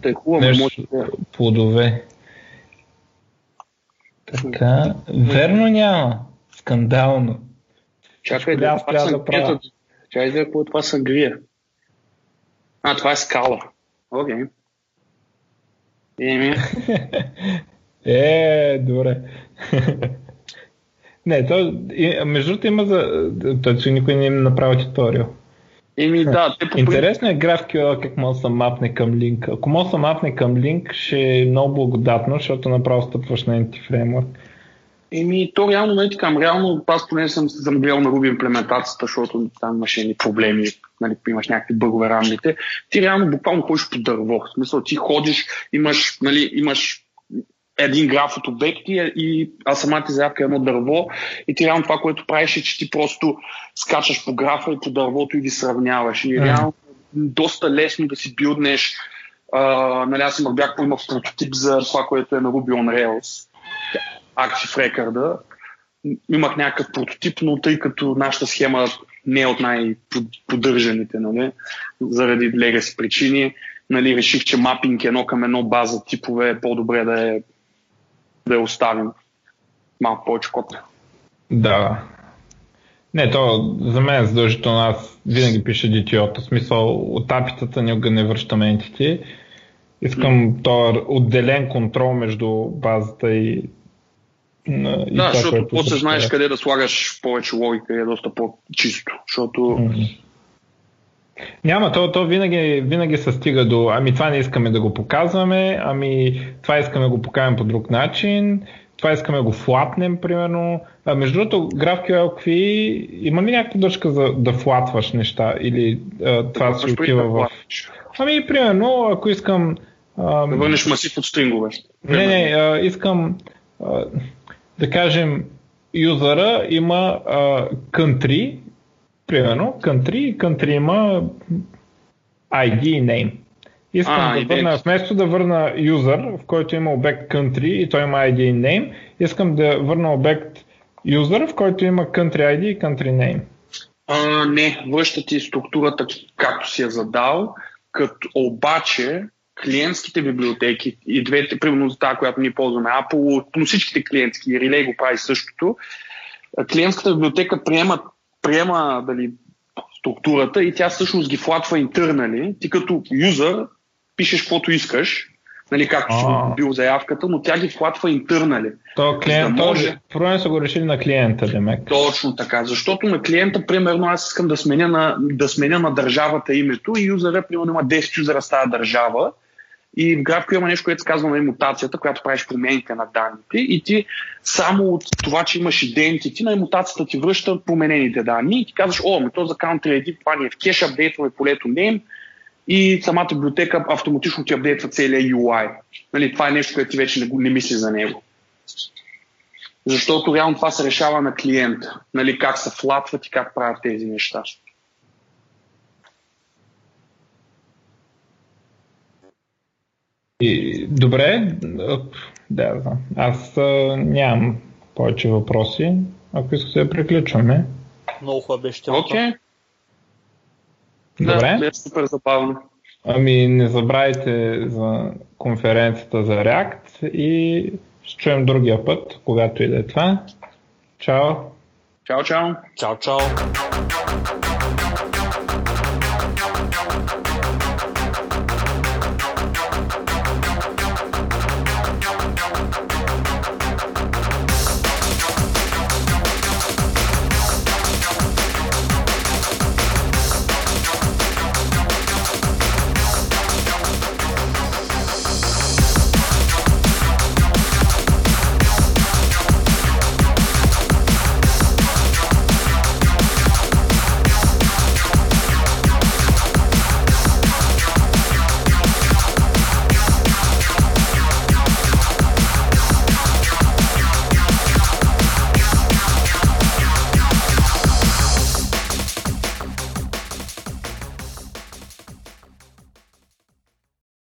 е хубава, нещо, може да... Плодове. Така, верно няма. Скандално. Чакай да, това правя. Чакай да, какво това съм грия. А, това е скала. Окей. Okay. Еми. <laughs> е, добре. <laughs> не, то, между другото има за... Той никой не им направи туториал. Еми да, те по Интересно е GraphQL как може да се мапне към линк. Ако може да се мапне към линк, ще е много благодатно, защото направо стъпваш на NT фреймворк. Еми, то реално не е така. Реално аз поне съм, съм гледал на Ruby имплементацията, защото там имаше ни проблеми, нали, имаш някакви бъгове рамните. Ти реално буквално ходиш по дърво. В смисъл, ти ходиш, имаш, нали, имаш един граф от обекти и а самата заявка е едно дърво и ти реално това, което правиш е, че ти просто скачаш по графа и по дървото и ги сравняваш. И реално доста лесно да си билднеш Uh, нали, аз имах, бях имах прототип за това, което е на Ruby on Rails, Active Record. Имах някакъв прототип, но тъй като нашата схема не е от най-поддържаните, нали, заради legacy причини, нали, реших, че мапинг едно към едно база типове е по-добре да е да я оставим малко повече код. Да. Не, то за мен е задължително. Аз винаги пиша DTO. В смисъл, от апитата никога не връщам ентити. Искам mm. този отделен контрол между базата и и да, това, защото после знаеш къде да слагаш повече логика и е доста по-чисто. Защото mm-hmm. Няма, то, то винаги, винаги се стига до, ами това не искаме да го показваме, ами това искаме да го покажем по друг начин, това искаме да го флатнем, примерно. А, между другото, GraphQL какви, има ли някаква дъжка за да флатваш неща или а, това се отива в... Ами, примерно, ако искам... А, да върнеш масив от стрингове. Не, не, а, искам а, да кажем, юзера има а, country примерно, country, country има ID и name. Искам а, да върна, вместо да върна user, в който има обект country и той има ID и name, искам да върна обект user, в който има country ID и country name. А, не, връща ти структурата както си я задал, като обаче клиентските библиотеки и двете, примерно тази, която ние ползваме, Apple, но всичките клиентски, и Relay го прави същото, клиентската библиотека приема, приема дали, структурата и тя всъщност ги флатва интернали. Ти като юзър пишеш каквото искаш, нали, както си бил заявката, но тя ги флатва интернали. То клиент, да може... проблем са го решили на клиента, Демек. Точно така, защото на клиента, примерно, аз искам да сменя на, да сменя на държавата името и юзера, примерно, има 10 юзера с тази държава и в GraphQL има нещо, което се казва на имутацията, която правиш промените на данните и ти само от това, че имаш идентити, на имутацията ти връща променените данни и ти казваш, о, ами то за Country ID, това ни е в кеш, апдейтваме полето name и самата библиотека автоматично ти апдейтва целият UI. Нали, това е нещо, което ти вече не, не мисли за него. Защото реално това се решава на клиента. Нали, как се флатват и как правят тези неща. И, добре, да, да. Аз а, нямам повече въпроси. Ако искате да приключваме. Много хубава беше Окей. Okay. Добре. Да, е супер забавно. Ами не забравяйте за конференцията за React и ще чуем другия път, когато и да е това. Чао! Чао, чао! Чао, чао!